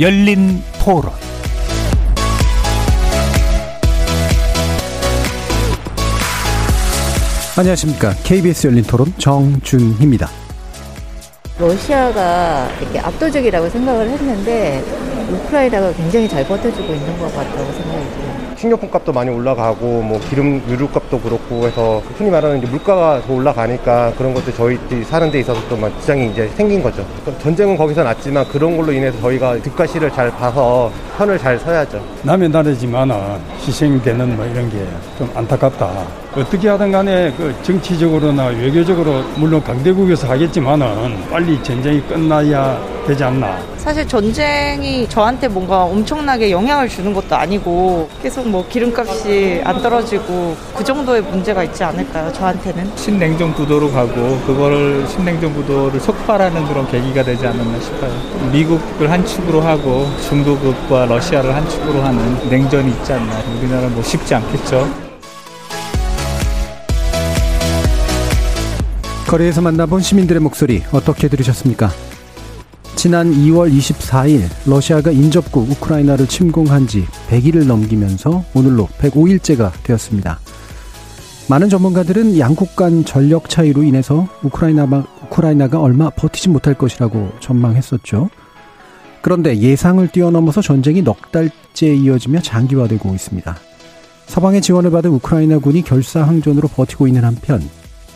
열린 토론 안녕하십니까. KBS 열린 토론 정준희입니다. 러시아가 이렇게 압도적이라고 생각을 했는데 우크라이나가 굉장히 잘 버텨주고 있는 것 같다고 생각이 들어요. 식료품 값도 많이 올라가고 뭐 기름 유류 값도 그렇고 해서 흔히 말하는 이제 물가가 더 올라가니까 그런 것들 저희들이 사는 데 있어서 또 막 지장이 이제 생긴 거죠. 전쟁은 거기서 났지만 그런 걸로 인해서 저희가 득과 실을 잘 봐서 편을 잘 서야죠. 남의 나라지만은 희생되는 뭐 이런 게 좀 안타깝다. 어떻게 하든 간에 그 정치적으로나 외교적으로 물론 강대국에서 하겠지만은 빨리 전쟁이 끝나야 되지 않나. 사실 전쟁이 저한테 뭔가 엄청나게 영향을 주는 것도 아니고 계속 뭐 기름값이 안 떨어지고 그 정도의 문제가 있지 않을까요? 저한테는. 신냉전 구도로 가고 그거를 신냉전 구도를 촉발하는 그런 계기가 되지 않았나 싶어요. 미국을 한 축으로 하고 중도국과 러시아를 한 축으로 하는 냉전이 있지 않나. 우리나라 뭐 쉽지 않겠죠. 거리에서 만나본 시민들의 목소리 어떻게 들으셨습니까? 지난 2월 24일 러시아가 인접국 우크라이나를 침공한 지 100일을 넘기면서 오늘로 105일째가 되었습니다. 많은 전문가들은 양국 간 전력 차이로 인해서 우크라이나, 우크라이나가 얼마 버티지 못할 것이라고 전망했었죠. 그런데 예상을 뛰어넘어서 전쟁이 넉 달째 이어지며 장기화되고 있습니다. 서방의 지원을 받은 우크라이나 군이 결사항전으로 버티고 있는 한편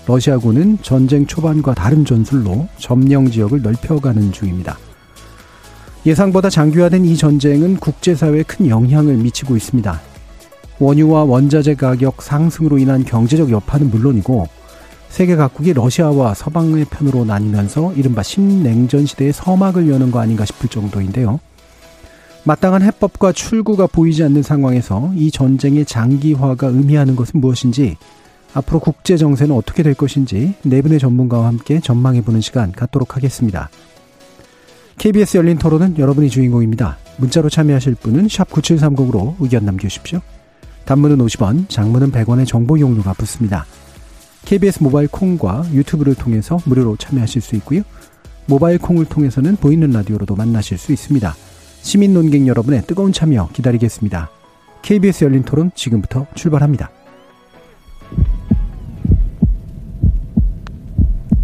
러시아군은 전쟁 초반과 다른 전술로 점령 지역을 넓혀가는 중입니다. 예상보다 장기화된 이 전쟁은 국제사회에 큰 영향을 미치고 있습니다. 원유와 원자재 가격 상승으로 인한 경제적 여파는 물론이고 세계 각국이 러시아와 서방의 편으로 나뉘면서 이른바 신냉전 시대의 서막을 여는 거 아닌가 싶을 정도인데요. 마땅한 해법과 출구가 보이지 않는 상황에서 이 전쟁의 장기화가 의미하는 것은 무엇인지 앞으로 국제 정세는 어떻게 될 것인지 네 분의 전문가와 함께 전망해보는 시간 갖도록 하겠습니다. KBS 열린 토론은 여러분이 주인공입니다. 문자로 참여하실 분은 9730으로 의견 남겨주십시오. 단문은 50원, 장문은 100원의 정보 용료가 붙습니다. KBS 모바일 콩과 유튜브를 통해서 무료로 참여하실 수 있고요. 모바일 콩을 통해서는 보이는 라디오로도 만나실 수 있습니다. 시민 논객 여러분의 뜨거운 참여 기다리겠습니다. KBS 열린 토론 지금부터 출발합니다.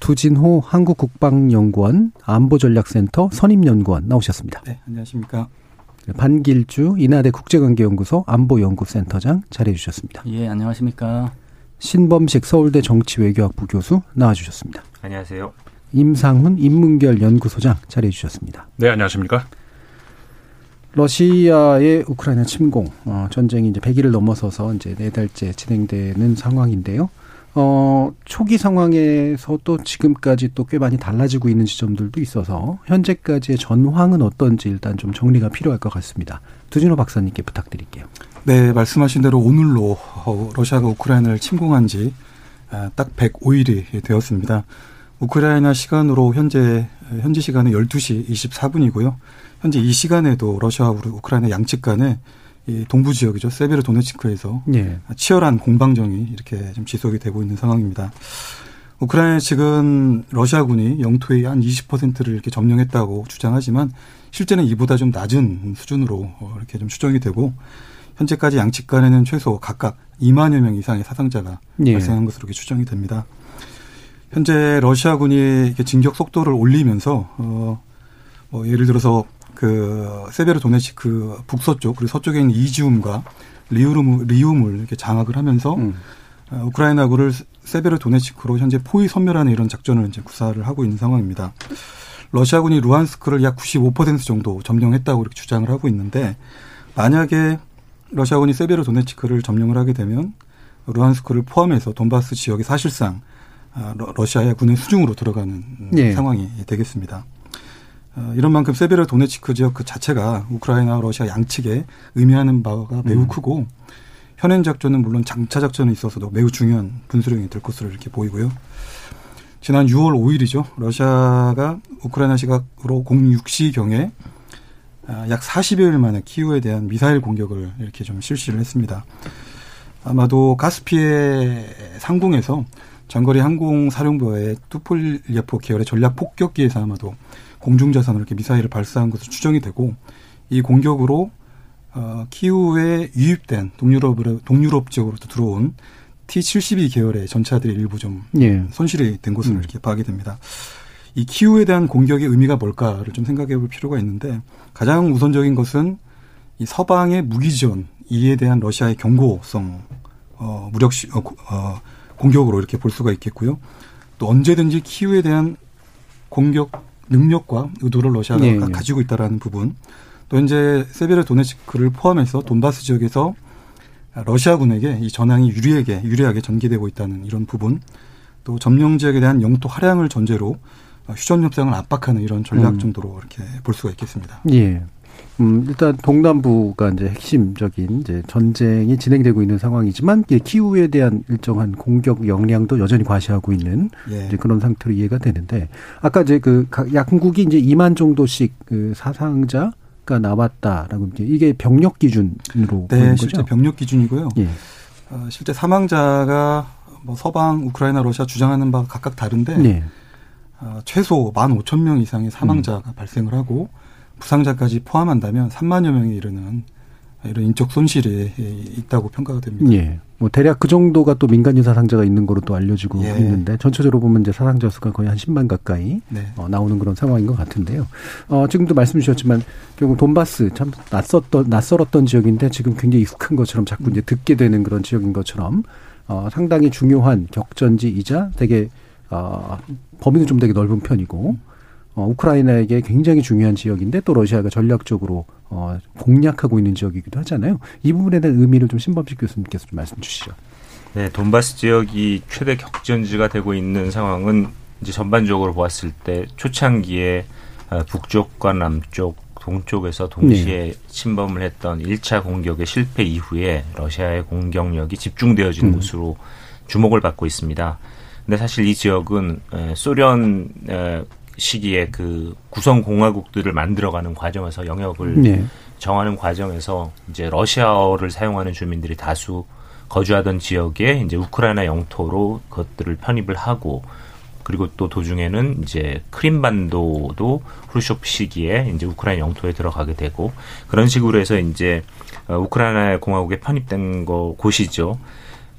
두진호 한국국방연구원 안보전략센터 선임연구원 나오셨습니다. 네, 안녕하십니까. 반길주 인하대 국제관계연구소 안보연구센터장 자리해 주셨습니다. 예, 안녕하십니까. 신범식 서울대 정치외교학부 교수 나와 주셨습니다. 안녕하세요. 임상훈 인문결 연구소장 자리해 주셨습니다. 네, 안녕하십니까. 러시아의 우크라이나 침공 어, 전쟁이 이제 100일을 넘어서서 이제 네 달째 진행되는 상황인데요. 어, 초기 상황에서도 지금까지 또 꽤 많이 달라지고 있는 지점들도 있어서 현재까지의 전황은 어떤지 일단 좀 정리가 필요할 것 같습니다. 두진호 박사님께 부탁드릴게요. 네, 말씀하신 대로 오늘로 어, 러시아가 우크라이나를 침공한 지 딱 105일이 되었습니다. 우크라이나 시간으로 현재 현지 시간은 12시 24분이고요. 현재 이 시간에도 러시아와 우크라이나 양측 간에 이 동부 지역이죠. 세베르 도네츠크에서 예. 치열한 공방정이 이렇게 좀 지속이 되고 있는 상황입니다. 우크라이나 측은 러시아군이 영토의 한 20%를 이렇게 점령했다고 주장하지만 실제는 이보다 좀 낮은 수준으로 어, 이렇게 좀 추정이 되고 현재까지 양측 간에는 최소 각각 2만여 명 이상의 사상자가 예. 발생한 것으로 이렇게 추정이 됩니다. 현재 러시아군이 이렇게 진격 속도를 올리면서 어, 뭐 예를 들어서 그 세베르 도네츠크 북서쪽 그리고 서쪽에 있는 이지움과 리우름 리움을 이렇게 장악을 하면서 음. 어, 우크라이나군을 세베르 도네츠크로 현재 포위 선멸하는 이런 작전을 이제 구사를 하고 있는 상황입니다. 러시아군이 루안스크를 약 95% 정도 점령했다고 이렇게 주장을 하고 있는데 만약에 러시아군이 세베르 도네츠크를 점령을 하게 되면 루안스크를 포함해서 돈바스 지역이 사실상 아, 러시아의 군의 수중으로 들어가는 예. 상황이 되겠습니다. 어, 이런 만큼 세베르 도네츠크 지역 그 자체가 우크라이나 러시아 양측에 의미하는 바가 매우 음. 크고 현행 작전은 물론 장차 작전에 있어서도 매우 중요한 분수령이 될 것으로 이렇게 보이고요. 지난 6월 5일이죠. 러시아가 우크라이나 시각으로 06시 경에 아, 약 40여일 만에 키우에 대한 미사일 공격을 이렇게 좀 실시를 했습니다. 아마도 카스피해 상공에서 장거리 항공 사령부의 투폴레프 계열의 전략 폭격기에서 아마도 공중자산으로 이렇게 미사일을 발사한 것으로 추정이 되고 이 공격으로 어, 키우에 유입된 동유럽으로 동유럽 지역으로부터 들어온 T-72 계열의 전차들이 일부 좀 예. 손실이 된 것으로 음. 이렇게 파악이 됩니다. 이 키우에 대한 공격의 의미가 뭘까를 좀 생각해 볼 필요가 있는데 가장 우선적인 것은 이 서방의 무기 지원 이에 대한 러시아의 경고성 어, 무력 시, 어, 어, 공격으로 이렇게 볼 수가 있겠고요. 또 언제든지 키우에 대한 공격 능력과 의도를 러시아가 네, 네. 가지고 있다라는 부분. 또 이제 세베르 도네츠크를 포함해서 돈바스 지역에서 러시아군에게 이 전황이 유리하게 유리하게 전개되고 있다는 이런 부분. 또 점령 지역에 대한 영토 활양을 전제로 휴전 협상을 압박하는 이런 전략 음. 정도로 이렇게 볼 수가 있겠습니다. 예. 음, 일단 동남부가 이제 핵심적인 이제 전쟁이 진행되고 있는 상황이지만 키우에 대한 일정한 공격 역량도 여전히 과시하고 있는 예. 이제 그런 상태로 이해가 되는데 아까 이제 그 약국이 이제 2만 정도씩 그 사상자 가 나왔다라고 이게 병력 기준으로 네, 실제? 병력 기준이고요. 예. 어, 실제 사망자가 뭐 서방 우크라이나 러시아 주장하는 바가 각각 다른데 네. 어, 최소 1만 5천 명 이상의 사망자가 음. 발생을 하고 부상자까지 포함한다면 3만여 명에 이르는 이런 인적 손실이 있다고 평가가 됩니다. 예. 뭐 대략 그 정도가 또 민간인 사상자가 있는 거로 또 알려지고 예. 있는데 전체적으로 보면 이제 사상자 수가 거의 한 10만 가까이 네. 어, 나오는 그런 상황인 것 같은데요. 어, 지금도 말씀 주셨지만 결국 돈바스 참 낯섰던 낯설었던 지역인데 지금 굉장히 익숙한 것처럼 자꾸 이제 듣게 되는 그런 지역인 것처럼 어, 상당히 중요한 격전지이자 되게 어, 범위는 좀 되게 넓은 편이고 어, 우크라이나에게 굉장히 중요한 지역인데 또 러시아가 전략적으로 어, 공략하고 있는 지역이기도 하잖아요. 이 부분에 대한 의미를 좀 신범식 교수님께서 좀 말씀 주시죠. 네, 돈바스 지역이 최대 격전지가 되고 있는 상황은 이제 전반적으로 보았을 때 초창기에 어, 북쪽과 남쪽, 동쪽에서 동시에 네. 침범을 했던 1차 공격의 실패 이후에 러시아의 공격력이 집중되어진 음. 곳으로 주목을 받고 있습니다. 근데 사실 이 지역은 소련 시기에 그 구성 공화국들을 만들어가는 과정에서 영역을 네. 정하는 과정에서 이제 러시아어를 사용하는 주민들이 다수 거주하던 지역에 이제 우크라이나 영토로 그것들을 편입을 하고 그리고 또 도중에는 이제 크림반도도 후르쇼프 시기에 이제 우크라이나 영토에 들어가게 되고 그런 식으로 해서 이제 어, 우크라이나 공화국에 편입된 거 곳이죠.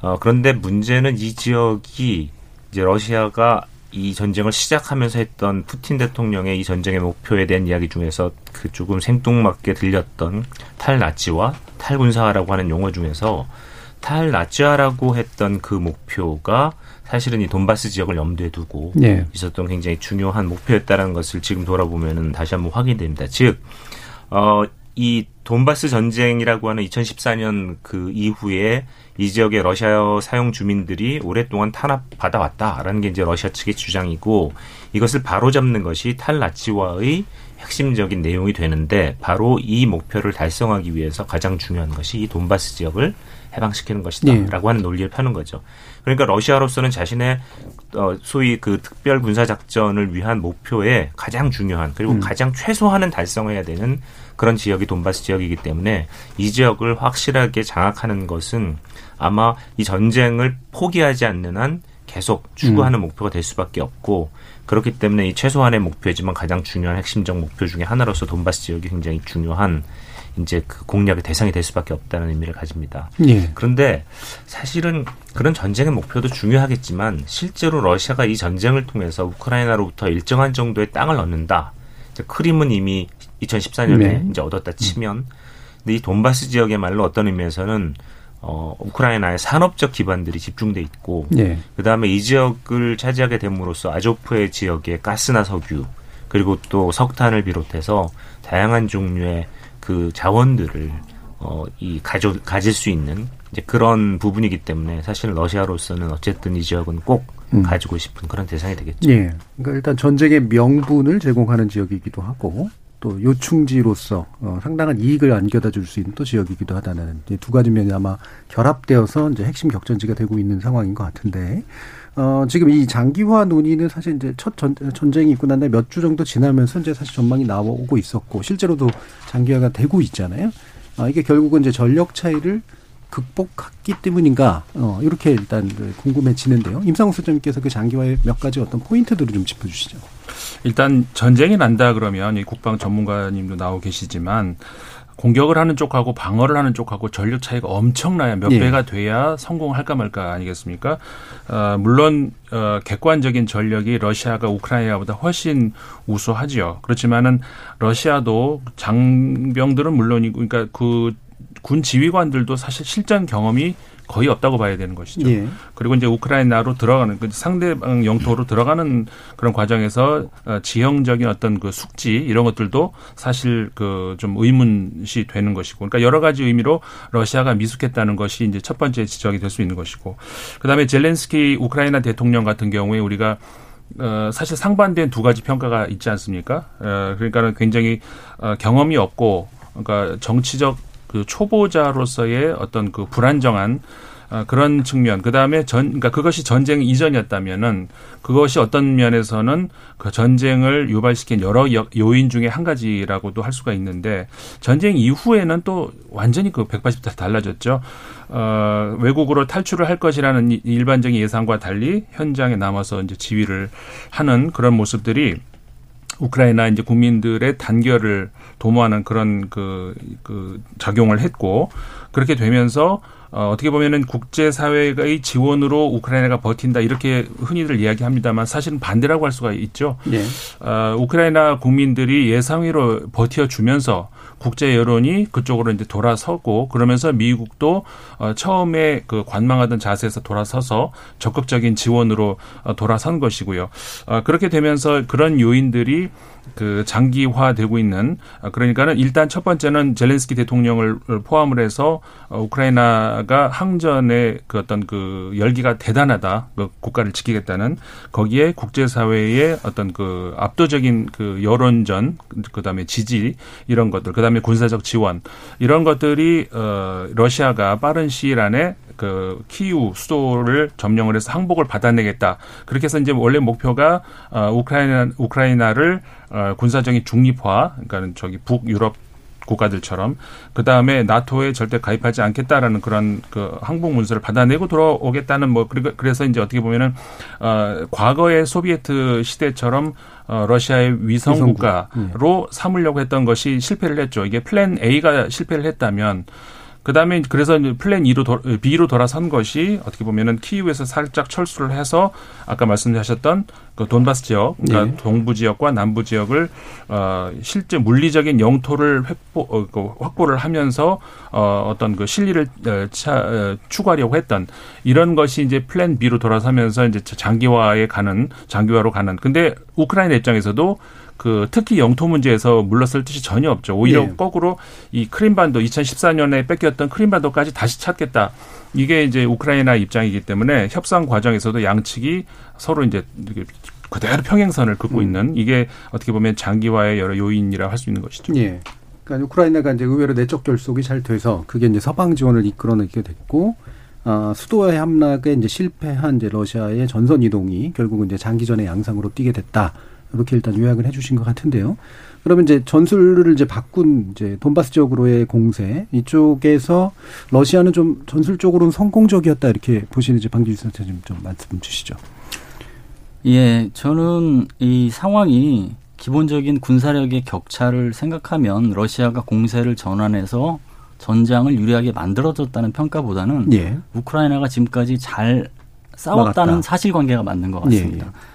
어, 그런데 문제는 이 지역이 이제 러시아가 이 전쟁을 시작하면서 했던 푸틴 대통령의 이 전쟁의 목표에 대한 이야기 중에서 그 조금 생뚱맞게 들렸던 탈나치와 탈군사화라고 하는 용어 중에서 탈나치화라고 했던 그 목표가 사실은 이 돈바스 지역을 염두에 두고 네. 있었던 굉장히 중요한 목표였다는 것을 지금 돌아보면은 다시 한번 확인됩니다. 즉, 어, 이 돈바스 전쟁이라고 하는 2014년 그 이후에 이 지역의 러시아 사용 주민들이 오랫동안 탄압받아 왔다라는 게 이제 러시아 측의 주장이고 이것을 바로잡는 것이 탈나치와의 핵심적인 내용이 되는데 바로 이 목표를 달성하기 위해서 가장 중요한 것이 이 돈바스 지역을 해방시키는 것이다라고 네. 하는 논리를 펴는 거죠. 그러니까 러시아로서는 자신의 어, 소위 그 특별 군사 작전을 위한 목표에 가장 중요한 그리고 음. 가장 최소한은 달성해야 되는 그런 지역이 돈바스 지역이기 때문에 이 지역을 확실하게 장악하는 것은 아마 이 전쟁을 포기하지 않는 한 계속 추구하는 음. 목표가 될 수밖에 없고 그렇기 때문에 이 최소한의 목표지만 가장 중요한 핵심적 목표 중에 하나로서 돈바스 지역이 굉장히 중요한 이제 그 공략의 대상이 될 수밖에 없다는 의미를 가집니다. 예. 그런데 사실은 그런 전쟁의 목표도 중요하겠지만 실제로 러시아가 이 전쟁을 통해서 우크라이나로부터 일정한 정도의 땅을 얻는다. 크림은 이미 2014년에 네. 이제 얻었다 치면 근데 이 돈바스 지역의 말로 어떤 의미에서는 어, 우크라이나의 산업적 기반들이 집중돼 있고, 네. 그 다음에 이 지역을 차지하게 됨으로써 아조프의 지역의 가스나 석유, 그리고 또 석탄을 비롯해서 다양한 종류의 그 자원들을 어, 이 가져 가질 수 있는 이제 그런 부분이기 때문에 사실 러시아로서는 어쨌든 이 지역은 꼭 음. 가지고 싶은 그런 대상이 되겠죠. 예. 그러니까 일단 전쟁의 명분을 제공하는 지역이기도 하고 또 요충지로서 어, 상당한 이익을 안겨다 줄 수 있는 또 지역이기도 하다는 두 가지 면이 아마 결합되어서 이제 핵심 격전지가 되고 있는 상황인 것 같은데 어, 지금 이 장기화 논의는 사실 이제 첫 전, 전쟁이 있고 난 다음에 몇 주 정도 지나면서 이제 사실 전망이 나오고 있었고 실제로도 장기화가 되고 있잖아요. 아, 이게 결국은 이제 전력 차이를 극복했기 때문인가 어, 이렇게 일단 궁금해지는데요. 임상욱 소장님께서 그 장기화의 몇 가지 어떤 포인트들을 좀 짚어주시죠. 일단 전쟁이 난다 그러면 이 국방 전문가님도 나오고 계시지만 공격을 하는 쪽하고 방어를 하는 쪽하고 전력 차이가 엄청나야 몇 예. 배가 돼야 성공할까 말까 아니겠습니까? 어, 물론 어, 객관적인 전력이 러시아가 우크라이나보다 훨씬 우수하지요. 그렇지만은 러시아도 장병들은 물론이고 그러니까 그 군 지휘관들도 사실 실전 경험이 거의 없다고 봐야 되는 것이죠. 예. 그리고 이제 우크라이나로 들어가는 그 상대방 영토로 들어가는 그런 과정에서 어, 지형적인 어떤 그 숙지 이런 것들도 사실 그 좀 의문시 되는 것이고, 그러니까 여러 가지 의미로 러시아가 미숙했다는 것이 이제 첫 번째 지적이 될 수 있는 것이고, 그 다음에 젤렌스키 우크라이나 대통령 같은 경우에 우리가 어, 사실 상반된 두 가지 평가가 있지 않습니까? 어, 그러니까는 굉장히 어, 경험이 없고, 그러니까 정치적 그 초보자로서의 어떤 그 불안정한 어, 그런 측면. 그 다음에 전, 그러니까 그것이 전쟁 이전이었다면은 그것이 어떤 면에서는 그 전쟁을 유발시킨 여러 요인 중에 한 가지라고도 할 수가 있는데 전쟁 이후에는 또 완전히 그 180도 달라졌죠. 어, 외국으로 탈출을 할 것이라는 일반적인 예상과 달리 현장에 남아서 이제 지휘를 하는 그런 모습들이 우크라이나 이제 국민들의 단결을 도모하는 그런 그, 그 작용을 했고 그렇게 되면서 어, 어떻게 보면은 국제사회의 지원으로 우크라이나가 버틴다 이렇게 흔히들 이야기합니다만 사실은 반대라고 할 수가 있죠. 네. 어, 우크라이나 국민들이 예상외로 버텨주면서 국제 여론이 그쪽으로 이제 돌아서고 그러면서 미국도 어, 처음에 그 관망하던 자세에서 돌아서서 적극적인 지원으로 어, 돌아선 것이고요. 어, 그렇게 되면서 그런 요인들이 그 장기화되고 있는 어, 그러니까는 일단 첫 번째는 젤렌스키 대통령을 포함을 해서 어, 우크라이나가 항전의 그 어떤 그 열기가 대단하다. 그 국가를 지키겠다는 거기에 국제사회의 어떤 그 압도적인 그 여론전 그다음에 지지 이런 것들 그다음에 군사적 지원 이런 것들이 어 러시아가 빠른 시일 안에 그 키우 수도를 점령을 해서 항복을 받아내겠다. 그렇게 해서 이제 원래 목표가 어 우크라이나 우크라이나를 어 군사적인 중립화 그러니까는 저기 북유럽 국가들처럼 그 다음에 나토에 절대 가입하지 않겠다라는 그런 그 항복 문서를 받아내고 돌아오겠다는 뭐 그래서 이제 어떻게 보면은 어 과거의 소비에트 시대처럼 어 러시아의 위성 국가로 네. 삼으려고 했던 것이 실패를 했죠. 이게 플랜 A가 실패를 했다면 그 다음에 그래서 플랜 2로 도, B로 돌아선 것이 어떻게 보면은 키이우에서 살짝 철수를 해서 아까 말씀하셨던 그 돈바스 지역, 그러니까 네. 동부 지역과 남부 지역을 어 실제 물리적인 영토를 획보, 어, 그 확보를 하면서 어 어떤 그 실리를 어, 차, 어, 추구하려고 했던 이런 것이 이제 플랜 B로 돌아서면서 이제 장기화에 가는 장기화로 가는. 근데 우크라이나 입장에서도 그 특히 영토 문제에서 물러설 뜻이 전혀 없죠. 오히려 예. 거꾸로 이 크림반도 2014년에 뺏겼던 크림반도까지 다시 찾겠다. 이게 이제 우크라이나 입장이기 때문에 협상 과정에서도 양측이 서로 이제 그대로 평행선을 긋고 음. 있는 이게 어떻게 보면 장기화의 여러 요인이라 할 수 있는 것이죠. 예. 그러니까 우크라이나가 이제 의외로 내적 결속이 잘 돼서 그게 이제 서방 지원을 이끌어내게 됐고 어, 수도의 함락에 이제 실패한 이제 러시아의 전선 이동이 결국은 이제 장기전의 양상으로 뛰게 됐다. 이렇게 일단 요약을 해주신 것 같은데요. 그러면 이제 전술을 이제 바꾼 이제 돈바스 지역으로의 공세 이쪽에서 러시아는 좀 전술적으로는 성공적이었다 이렇게 보시는지 방지수 선생님 좀 말씀 주시죠. 예, 저는 이 상황이 기본적인 군사력의 격차를 생각하면 러시아가 공세를 전환해서 전장을 유리하게 만들어졌다는 평가보다는 예. 우크라이나가 지금까지 잘 싸웠다는 막았다. 사실관계가 맞는 것 같습니다. 예, 예.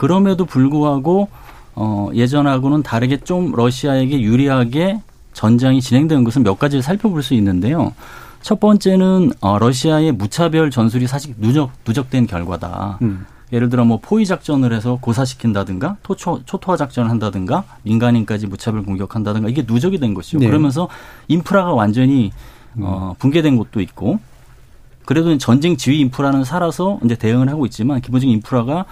그럼에도 불구하고 어, 예전하고는 다르게 좀 러시아에게 유리하게 전장이 진행되는 것은 몇 가지를 살펴볼 수 있는데요. 첫 번째는 어, 러시아의 무차별 전술이 사실 누적 누적된 결과다. 음. 예를 들어 뭐 포위 작전을 해서 고사시킨다든가 토초, 초토화 작전을 한다든가 민간인까지 무차별 공격한다든가 이게 누적이 된 것이죠. 네. 그러면서 인프라가 완전히 음. 어, 붕괴된 곳도 있고 그래도 전쟁 지휘 인프라는 살아서 이제 대응을 하고 있지만 기본적인 인프라가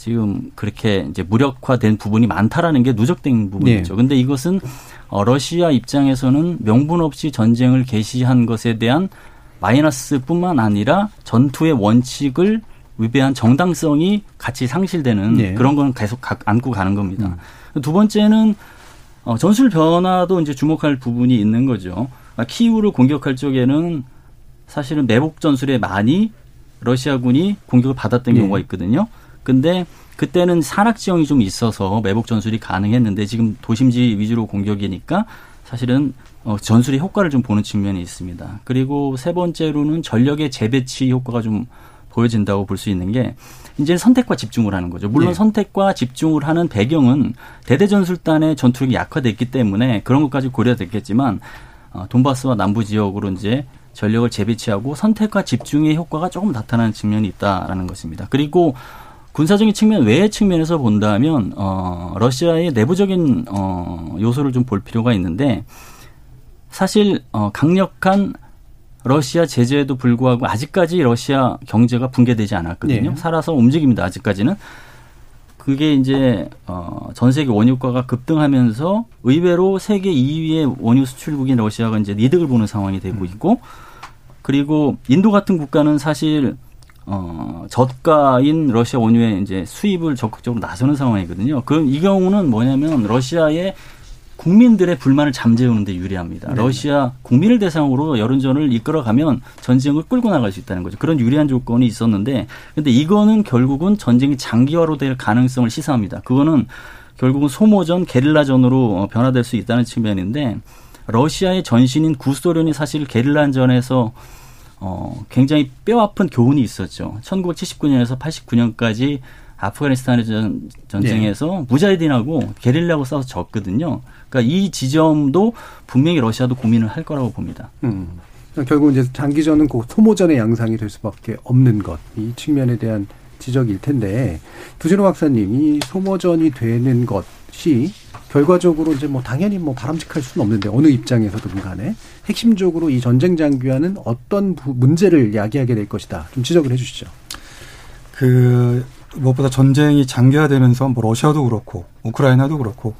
지금 그렇게 이제 무력화된 부분이 많다라는 게 누적된 부분이죠. 네. 근데 이것은 어, 러시아 입장에서는 명분 없이 전쟁을 개시한 것에 대한 마이너스뿐만 아니라 전투의 원칙을 위배한 정당성이 같이 상실되는 네. 그런 건 계속 가, 안고 가는 겁니다. 음. 두 번째는 어, 전술 변화도 이제 주목할 부분이 있는 거죠. 그러니까 키우를 공격할 쪽에는 사실은 매복 전술에 많이 러시아군이 공격을 받았던 네. 경우가 있거든요. 근데 그때는 산악 지형이 좀 있어서 매복 전술이 가능했는데 지금 도심지 위주로 공격이니까 사실은 어, 전술의 효과를 좀 보는 측면이 있습니다. 그리고 세 번째로는 전력의 재배치 효과가 좀 보여진다고 볼 수 있는 게 이제 선택과 집중을 하는 거죠. 물론 네. 선택과 집중을 하는 배경은 대대 전술단의 전투력이 약화됐기 때문에 그런 것까지 고려됐겠지만 어, 돈바스와 남부 지역으로 이제 전력을 재배치하고 선택과 집중의 효과가 조금 나타나는 측면이 있다라는 것입니다. 그리고 군사적인 측면 외의 측면에서 본다면 어 러시아의 내부적인 어 요소를 좀 볼 필요가 있는데 사실 어 강력한 러시아 제재에도 불구하고 아직까지 러시아 경제가 붕괴되지 않았거든요. 네. 살아서 움직입니다. 아직까지는. 그게 이제 어 전 세계 원유가가 급등하면서 의외로 세계 2위의 원유 수출국인 러시아가 이제 이득을 보는 상황이 되고 있고 그리고 인도 같은 국가는 사실 어 저가인 러시아 원유의 이제 수입을 적극적으로 나서는 상황이거든요. 그이 경우는 뭐냐면 러시아의 국민들의 불만을 잠재우는 데 유리합니다. 네. 러시아 국민을 대상으로 여론전을 이끌어가면 전쟁을 끌고 나갈 수 있다는 거죠. 그런 유리한 조건이 있었는데 근데 이거는 결국은 전쟁이 장기화로 될 가능성을 시사합니다. 그거는 결국은 소모전, 게릴라전으로 어, 변화될 수 있다는 측면인데 러시아의 전신인 구소련이 사실 게릴라전에서 어, 굉장히 뼈 아픈 교훈이 있었죠. 1979년에서 89년까지 아프가니스탄의 전, 전쟁에서 네. 무자헤딘하고 게릴라하고 싸워서 졌거든요. 그러니까 이 지점도 분명히 러시아도 고민을 할 거라고 봅니다. 음. 결국 이제 장기전은 그 소모전의 양상이 될 수밖에 없는 것 이 측면에 대한 지적일 텐데 두진호 박사님 이 소모전이 되는 것 이 결과적으로 이제 뭐 당연히 뭐 바람직할 수는 없는데 어느 입장에서든 간에 핵심적으로 이 전쟁 장기화는 어떤 문제를 야기하게 될 것이다 좀 지적을 해 주시죠. 그 무엇보다 전쟁이 장기화되면서 뭐 러시아도 그렇고 우크라이나도 그렇고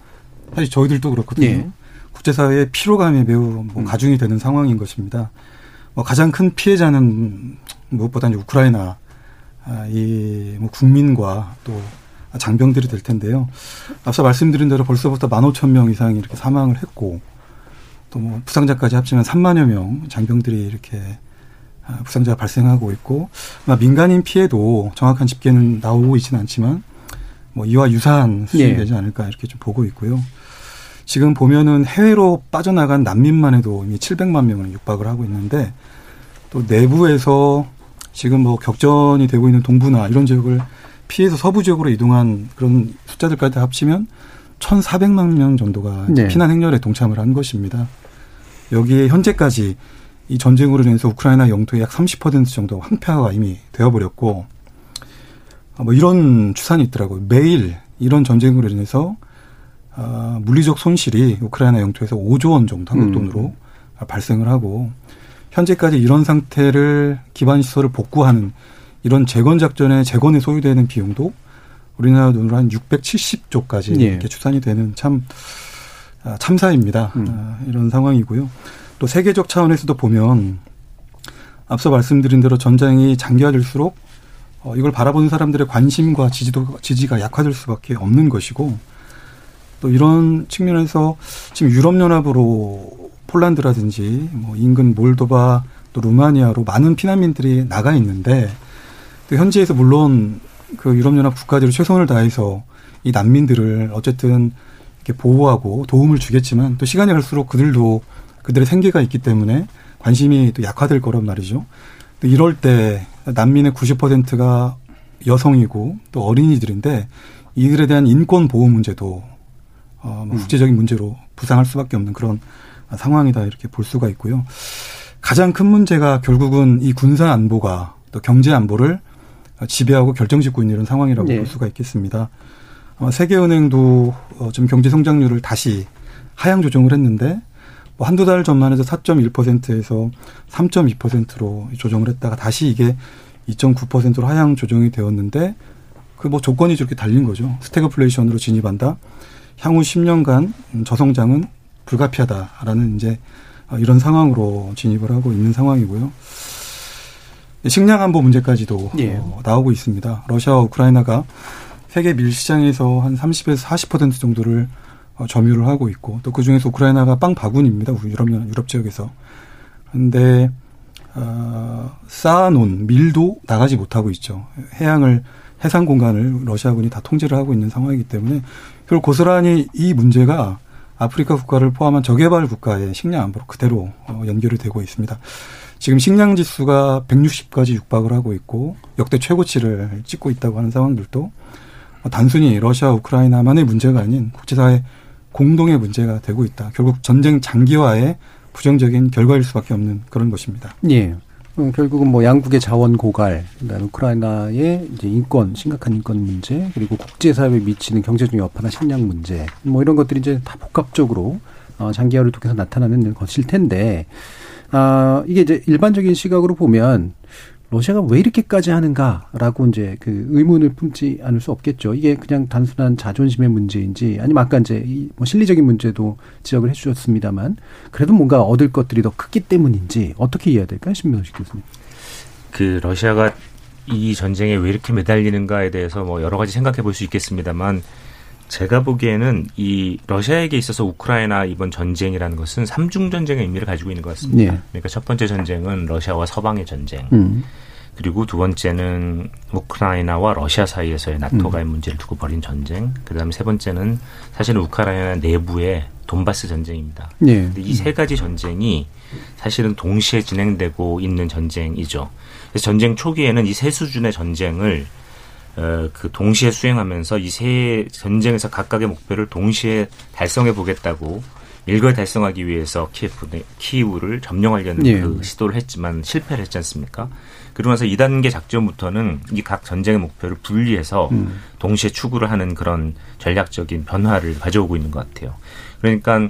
사실 저희들도 그렇거든요. 예. 국제사회의 피로감이 매우 뭐 음. 가중이 되는 상황인 것입니다. 뭐 가장 큰 피해자는 무엇보다 이제 우크라이나 아, 이뭐 국민과 또 장병들이 될 텐데요. 앞서 말씀드린 대로 벌써부터 만 오천 명 이상이 이렇게 사망을 했고 또 뭐 부상자까지 합치면 3만여 명 장병들이 이렇게 아, 부상자가 발생하고 있고 민간인 피해도 정확한 집계는 나오고 있지는 않지만 뭐 이와 유사한 수준이 예. 되지 않을까 이렇게 좀 보고 있고요. 지금 보면은 해외로 빠져나간 난민만 해도 이미 700만 명을 육박을 하고 있는데 또 내부에서 지금 뭐 격전이 되고 있는 동부나 이런 지역을 피해서 서부 지역으로 이동한 그런 숫자들까지 합치면 1,400만 명 정도가 네. 피난 행렬에 동참을 한 것입니다. 여기에 현재까지 이 전쟁으로 인해서 우크라이나 영토의 약 30% 정도 황폐화가 이미 되어버렸고 뭐 이런 추산이 있더라고요. 매일 이런 전쟁으로 인해서 아, 물리적 손실이 우크라이나 영토에서 5조 원 정도 한국 음. 돈으로 음. 발생을 하고 현재까지 이런 상태를 기반 시설을 복구하는 이런 재건 작전에 재건에 소요되는 비용도 우리나라 돈으로 한 670조까지 예. 이렇게 추산이 되는 참 아, 참사입니다. 음. 아, 이런 상황이고요. 또 세계적 차원에서도 보면 앞서 말씀드린 대로 전쟁이 장기화될수록 어, 이걸 바라보는 사람들의 관심과 지지도 지지가 약화될 수밖에 없는 것이고 또 이런 측면에서 지금 유럽연합으로 폴란드라든지 뭐 인근 몰도바 또 루마니아로 많은 피난민들이 나가 있는데 또 현지에서 물론 그 유럽연합 국가들이 최선을 다해서 이 난민들을 어쨌든 이렇게 보호하고 도움을 주겠지만 또 시간이 갈수록 그들도 그들의 생계가 있기 때문에 관심이 또 약화될 거란 말이죠. 또 이럴 때 난민의 90%가 여성이고 또 어린이들인데 이들에 대한 인권 보호 문제도 어, 뭐 음. 국제적인 문제로 부상할 수밖에 없는 그런 상황이다 이렇게 볼 수가 있고요. 가장 큰 문제가 결국은 이 군사 안보가 또 경제 안보를 지배하고 결정짓고 있는 이런 상황이라고 네. 볼 수가 있겠습니다. 아마 세계은행도 어, 좀 경제 성장률을 다시 하향 조정을 했는데 뭐 한두 달 전만 해도 4.1%에서 3.2%로 조정을 했다가 다시 이게 2.9%로 하향 조정이 되었는데 그 뭐 조건이 저렇게 달린 거죠. 스태그플레이션으로 진입한다. 향후 10년간 저성장은 불가피하다라는 이제 어, 이런 상황으로 진입을 하고 있는 상황이고요. 식량 안보 문제까지도 예. 어, 나오고 있습니다. 러시아와 우크라이나가 세계 밀 시장에서 한 30에서 40% 정도를 어, 점유를 하고 있고 또 그중에서 우크라이나가 빵 바구니입니다. 유럽 유럽 지역에서. 그런데 어, 쌓아놓은 밀도 나가지 못하고 있죠. 해양을 해상 공간을 러시아군이 다 통제를 하고 있는 상황이기 때문에 결국 고스란히 이 문제가 아프리카 국가를 포함한 저개발 국가의 식량 안보로 그대로 어, 연결이 되고 있습니다. 지금 식량 지수가 160까지 육박을 하고 있고 역대 최고치를 찍고 있다고 하는 상황들도 단순히 러시아 우크라이나만의 문제가 아닌 국제사회 공동의 문제가 되고 있다. 결국 전쟁 장기화의 부정적인 결과일 수밖에 없는 그런 것입니다. 예. 어, 결국은 뭐 양국의 자원 고갈, 그다음에 우크라이나의 이제 인권 심각한 인권 문제, 그리고 국제 사회에 미치는 경제적 여파나 식량 문제, 뭐 이런 것들이 이제 다 복합적으로 어, 장기화를 통해서 나타나는 것일 텐데, 아 이게 이제 일반적인 시각으로 보면 러시아가 왜 이렇게까지 하는가라고 이제 그 의문을 품지 않을 수 없겠죠. 이게 그냥 단순한 자존심의 문제인지 아니면 아까 이제 이뭐 실리적인 문제도 지적을 해주셨습니다만 그래도 뭔가 얻을 것들이 더 크기 때문인지 어떻게 이해해야 될까요, 신명식 교수님? 그 러시아가 이 전쟁에 왜 이렇게 매달리는가에 대해서 뭐 여러 가지 생각해 볼 수 있겠습니다만 제가 보기에는 이 러시아에게 있어서 우크라이나 이번 전쟁이라는 것은 삼중 전쟁의 의미를 가지고 있는 것 같습니다. 네. 그러니까 첫 번째 전쟁은 러시아와 서방의 전쟁. 음. 그리고 두 번째는 우크라이나와 러시아 사이에서의 나토 가의 음. 문제를 두고 벌인 전쟁. 그다음에 세 번째는 사실은 우크라이나 내부의 돈바스 전쟁입니다. 네. 근데 이세 가지 전쟁이 사실은 동시에 진행되고 있는 전쟁이죠. 그래서 전쟁 초기에는 이 세 수준의 전쟁을 어, 그 동시에 수행하면서 이 세 전쟁에서 각각의 목표를 동시에 달성해 보겠다고 일거에 달성하기 위해서 키예프, 키이우를 점령하려는 예. 그 시도를 했지만 실패를 했지 않습니까? 그러면서 2단계 작전부터는 이 각 전쟁의 목표를 분리해서 음. 동시에 추구를 하는 그런 전략적인 변화를 가져오고 있는 것 같아요. 그러니까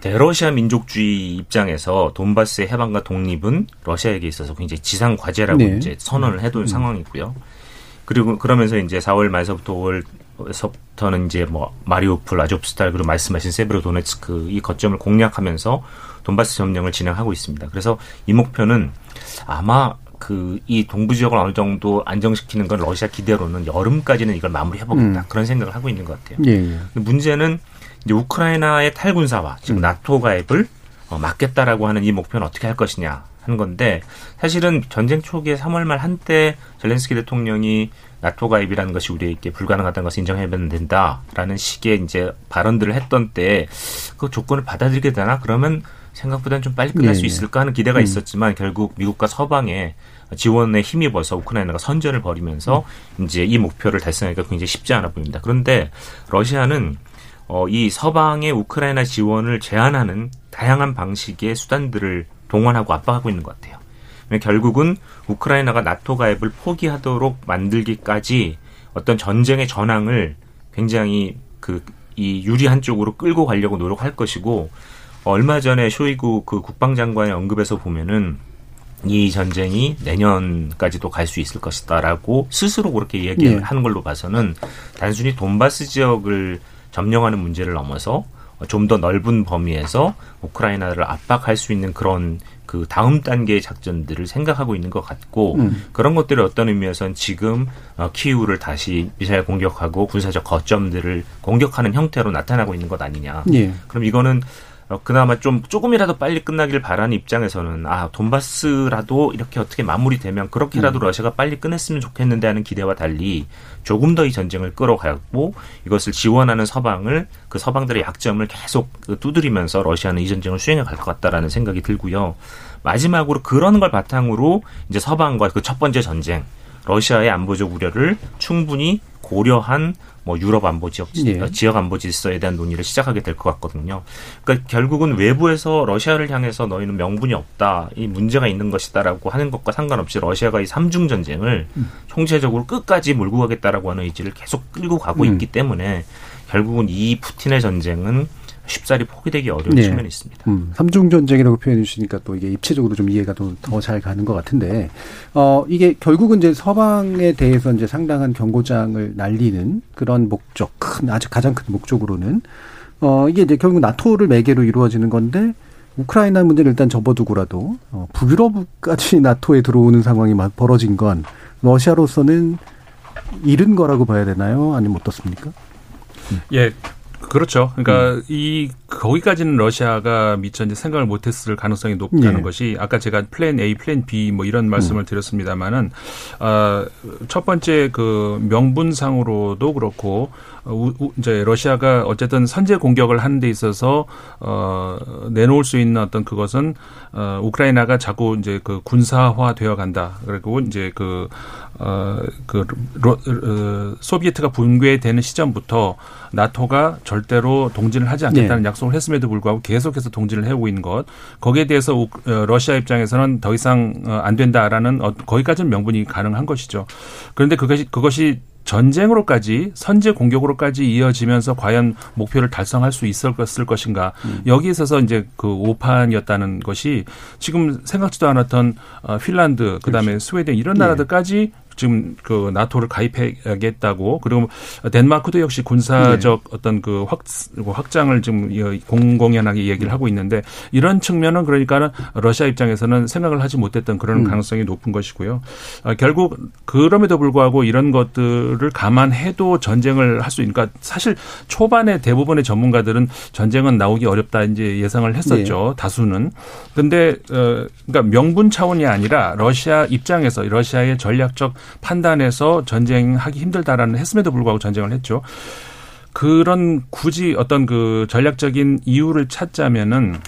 대러시아 민족주의 입장에서 돈바스의 해방과 독립은 러시아에게 있어서 굉장히 지상 과제라고 네. 이제 선언을 해둔 음. 상황이고요. 그리고 그러면서 이제 4월 말서부터 5월서부터는 이제 뭐 마리우폴, 아조프스탈 그리고 말씀하신 세브로도네츠크 이 거점을 공략하면서 돈바스 점령을 진행하고 있습니다. 그래서 이 목표는 아마 그 이 동부 지역을 어느 정도 안정시키는 건 러시아 기대로는 여름까지는 이걸 마무리해보겠다 음. 그런 생각을 하고 있는 것 같아요. 예, 예. 문제는 이제 우크라이나의 탈군사와 즉 나토 가입을 어, 막겠다라고 하는 이 목표는 어떻게 할 것이냐 하는 건데 사실은 전쟁 초기에 3월 말 한때 젤렌스키 대통령이 나토 가입이라는 것이 우리에게 불가능하다는 것을 인정해야 된다라는 식의 이제 발언들을 했던 때 그 조건을 받아들이게 되나 그러면 생각보다는 좀 빨리 끝날 네, 수 네. 있을까 하는 기대가 음. 있었지만 결국 미국과 서방의 지원에 힘입어서 우크라이나가 선전을 벌이면서 이제 이 목표를 달성하기가 굉장히 쉽지 않아 보입니다. 그런데 러시아는 어, 이 서방의 우크라이나 지원을 제한하는 다양한 방식의 수단들을 동원하고 압박하고 있는 것 같아요. 결국은 우크라이나가 나토 가입을 포기하도록 만들기까지 어떤 전쟁의 전황을 굉장히 그 이 유리한 쪽으로 끌고 가려고 노력할 것이고 얼마 전에 쇼이구 그 국방장관의 언급에서 보면은 이 전쟁이 내년까지도 갈 수 있을 것이다라고 스스로 그렇게 얘기를 네. 하는 걸로 봐서는 단순히 돈바스 지역을 점령하는 문제를 넘어서 좀 더 넓은 범위에서 우크라이나를 압박할 수 있는 그런 그 다음 단계의 작전들을 생각하고 있는 것 같고 음. 그런 것들이 어떤 의미에서는 지금 어, 키이우를 다시 미사일 공격하고 군사적 거점들을 공격하는 형태로 나타나고 있는 것 아니냐. 예. 그럼 이거는 어, 그나마 좀 조금이라도 빨리 끝나길 바라는 입장에서는 아 돈바스라도 이렇게 어떻게 마무리되면 그렇게라도 음. 러시아가 빨리 끝냈으면 좋겠는데 하는 기대와 달리 조금 더 이 전쟁을 끌어가고 이것을 지원하는 서방을 그 서방들의 약점을 계속 그 두드리면서 러시아는 이 전쟁을 수행해 갈 것 같다라는 생각이 들고요. 마지막으로 그런 걸 바탕으로 이제 서방과 그 첫 번째 전쟁 러시아의 안보적 우려를 충분히 고려한 뭐 유럽 안보 지역 예. 지역 안보 질서에 대한 논의를 시작하게 될 것 같거든요. 그러니까 결국은 외부에서 러시아를 향해서 너희는 명분이 없다, 이 문제가 있는 것이다라고 하는 것과 상관없이 러시아가 이 삼중 전쟁을 음. 총체적으로 끝까지 몰고 가겠다라고 하는 의지를 계속 끌고 가고 음. 있기 때문에 결국은 이 푸틴의 전쟁은 쉽사리 포기되기 어려운 네. 측면이 있습니다. 음, 삼중 전쟁이라고 표현해 주시니까 또 이게 입체적으로 좀 이해가 더잘 가는 것 같은데, 어, 이게 결국은 이제 서방에 대해서 이제 상당한 경고장을 날리는 그런 목적, 큰, 아주 가장 큰 목적으로는, 어, 이게 이제 결국 나토를 매개로 이루어지는 건데, 우크라이나 문제를 일단 접어두고라도, 어, 북유럽까지 나토에 들어오는 상황이 막 벌어진 건, 러시아로서는 잃은 거라고 봐야 되나요? 아니면 어떻습니까? 예, 그렇죠. 그러니까 이 거기까지는 러시아가 미처 이제 생각을 못했을 가능성이 높다는 예. 것이 아까 제가 플랜 A, 플랜 B 뭐 이런 말씀을 드렸습니다만은 어, 첫 번째 그 명분상으로도 그렇고 어, 우- 우- 이제 러시아가 어쨌든 선제 공격을 하는 데 있어서 어 내놓을 수 있는 어떤 그것은 어 우크라이나가 자꾸 이제 그 군사화 되어 간다. 그리고 이제 그 어그 어, 소비에트가 붕괴되는 시점부터 나토가 절대로 동진을 하지 않겠다는 네. 약속을 했음에도 불구하고 계속해서 동진을 해오고 있는 것 거기에 대해서 우- 어, 러시아 입장에서는 더 이상 어, 안 된다라는 어, 거기까지는 명분이 가능한 것이죠. 그런데 그것이 그것이 전쟁으로까지 선제 공격으로까지 이어지면서 과연 목표를 달성할 수 있을 것을 것인가 여기 있어서 이제 그 오판이었다는 것이 지금 생각지도 않았던 어, 핀란드 그다음에 스웨덴 이런 나라들까지 지금 그 나토를 가입하겠다고 그리고 덴마크도 역시 군사적 어떤 그 확, 확장을 지금 이- 공공연하게 얘기를 하고 있는데 이런 측면은 그러니까는 러시아 입장에서는 생각을 하지 못했던 그런 음. 가능성이 높은 것이고요. 아, 결국 그럼에도 불구하고 이런 것들을 감안해도 전쟁을 할 수 있으니까 사실 초반에 대부분의 전문가들은 전쟁은 나오기 어렵다 이제 예상을 했었죠. 다수는. 근데 어 그러니까 명분 차원이 아니라 러시아 입장에서 러시아의 전략적 판단에서 전쟁하기 힘들다라는 했음에도 불구하고 전쟁을 했죠. 그런 굳이 어떤 그 전략적인 이유를 찾자면은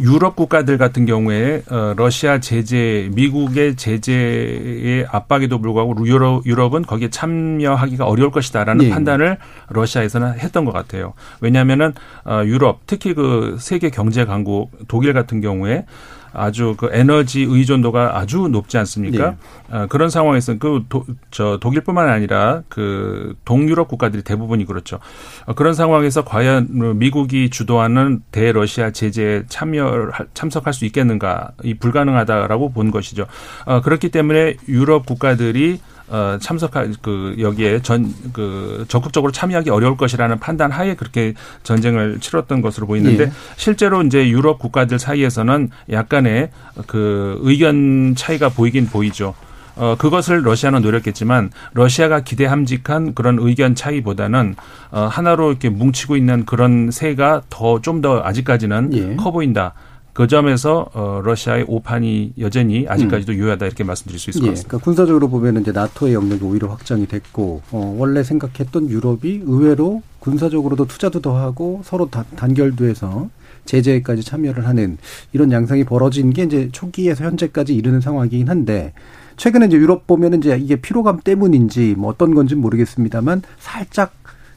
유럽 국가들 같은 경우에 어, 러시아 제재, 미국의 제재의 압박에도 불구하고 유럽, 유럽은 거기에 참여하기가 어려울 것이다라는 예. 판단을 러시아에서는 했던 것 같아요. 왜냐하면은 어, 유럽, 특히 그 세계 경제 강국 독일 같은 경우에 아주 그 에너지 의존도가 아주 높지 않습니까? 어, 그런 상황에서 그 도, 저 독일뿐만 아니라 그 동유럽 국가들이 대부분이 그렇죠. 어, 그런 상황에서 과연 미국이 주도하는 대러시아 제재에 참여 참석할 수 있겠는가? 이 불가능하다라고 본 것이죠. 어, 그렇기 때문에 유럽 국가들이 어, 참석할 그 여기에 전 그 적극적으로 참여하기 어려울 것이라는 판단 하에 그렇게 전쟁을 치렀던 것으로 보이는데 예. 실제로 이제 유럽 국가들 사이에서는 약간의 그 의견 차이가 보이긴 보이죠. 어, 그것을 러시아는 노렸겠지만 러시아가 기대함직한 그런 의견 차이보다는 어, 하나로 이렇게 뭉치고 있는 그런 세가 더좀더 아직까지는 예. 커 보인다. 그 점에서 어, 러시아의 오판이 여전히 아직까지도 유효하다 이렇게 말씀드릴 수 있을 것 예, 같습니다. 그러니까 군사적으로 보면은 이제 나토의 영역이 오히려 확장이 됐고 어, 원래 생각했던 유럽이 의외로 군사적으로도 투자도 더 하고 서로 다, 단결도 해서 제재까지 참여를 하는 이런 양상이 벌어진 게 이제 초기에서 현재까지 이르는 상황이긴 한데 최근에 이제 유럽 보면은 이제 이게 피로감 때문인지 뭐 어떤 건지 는 모르겠습니다만 살짝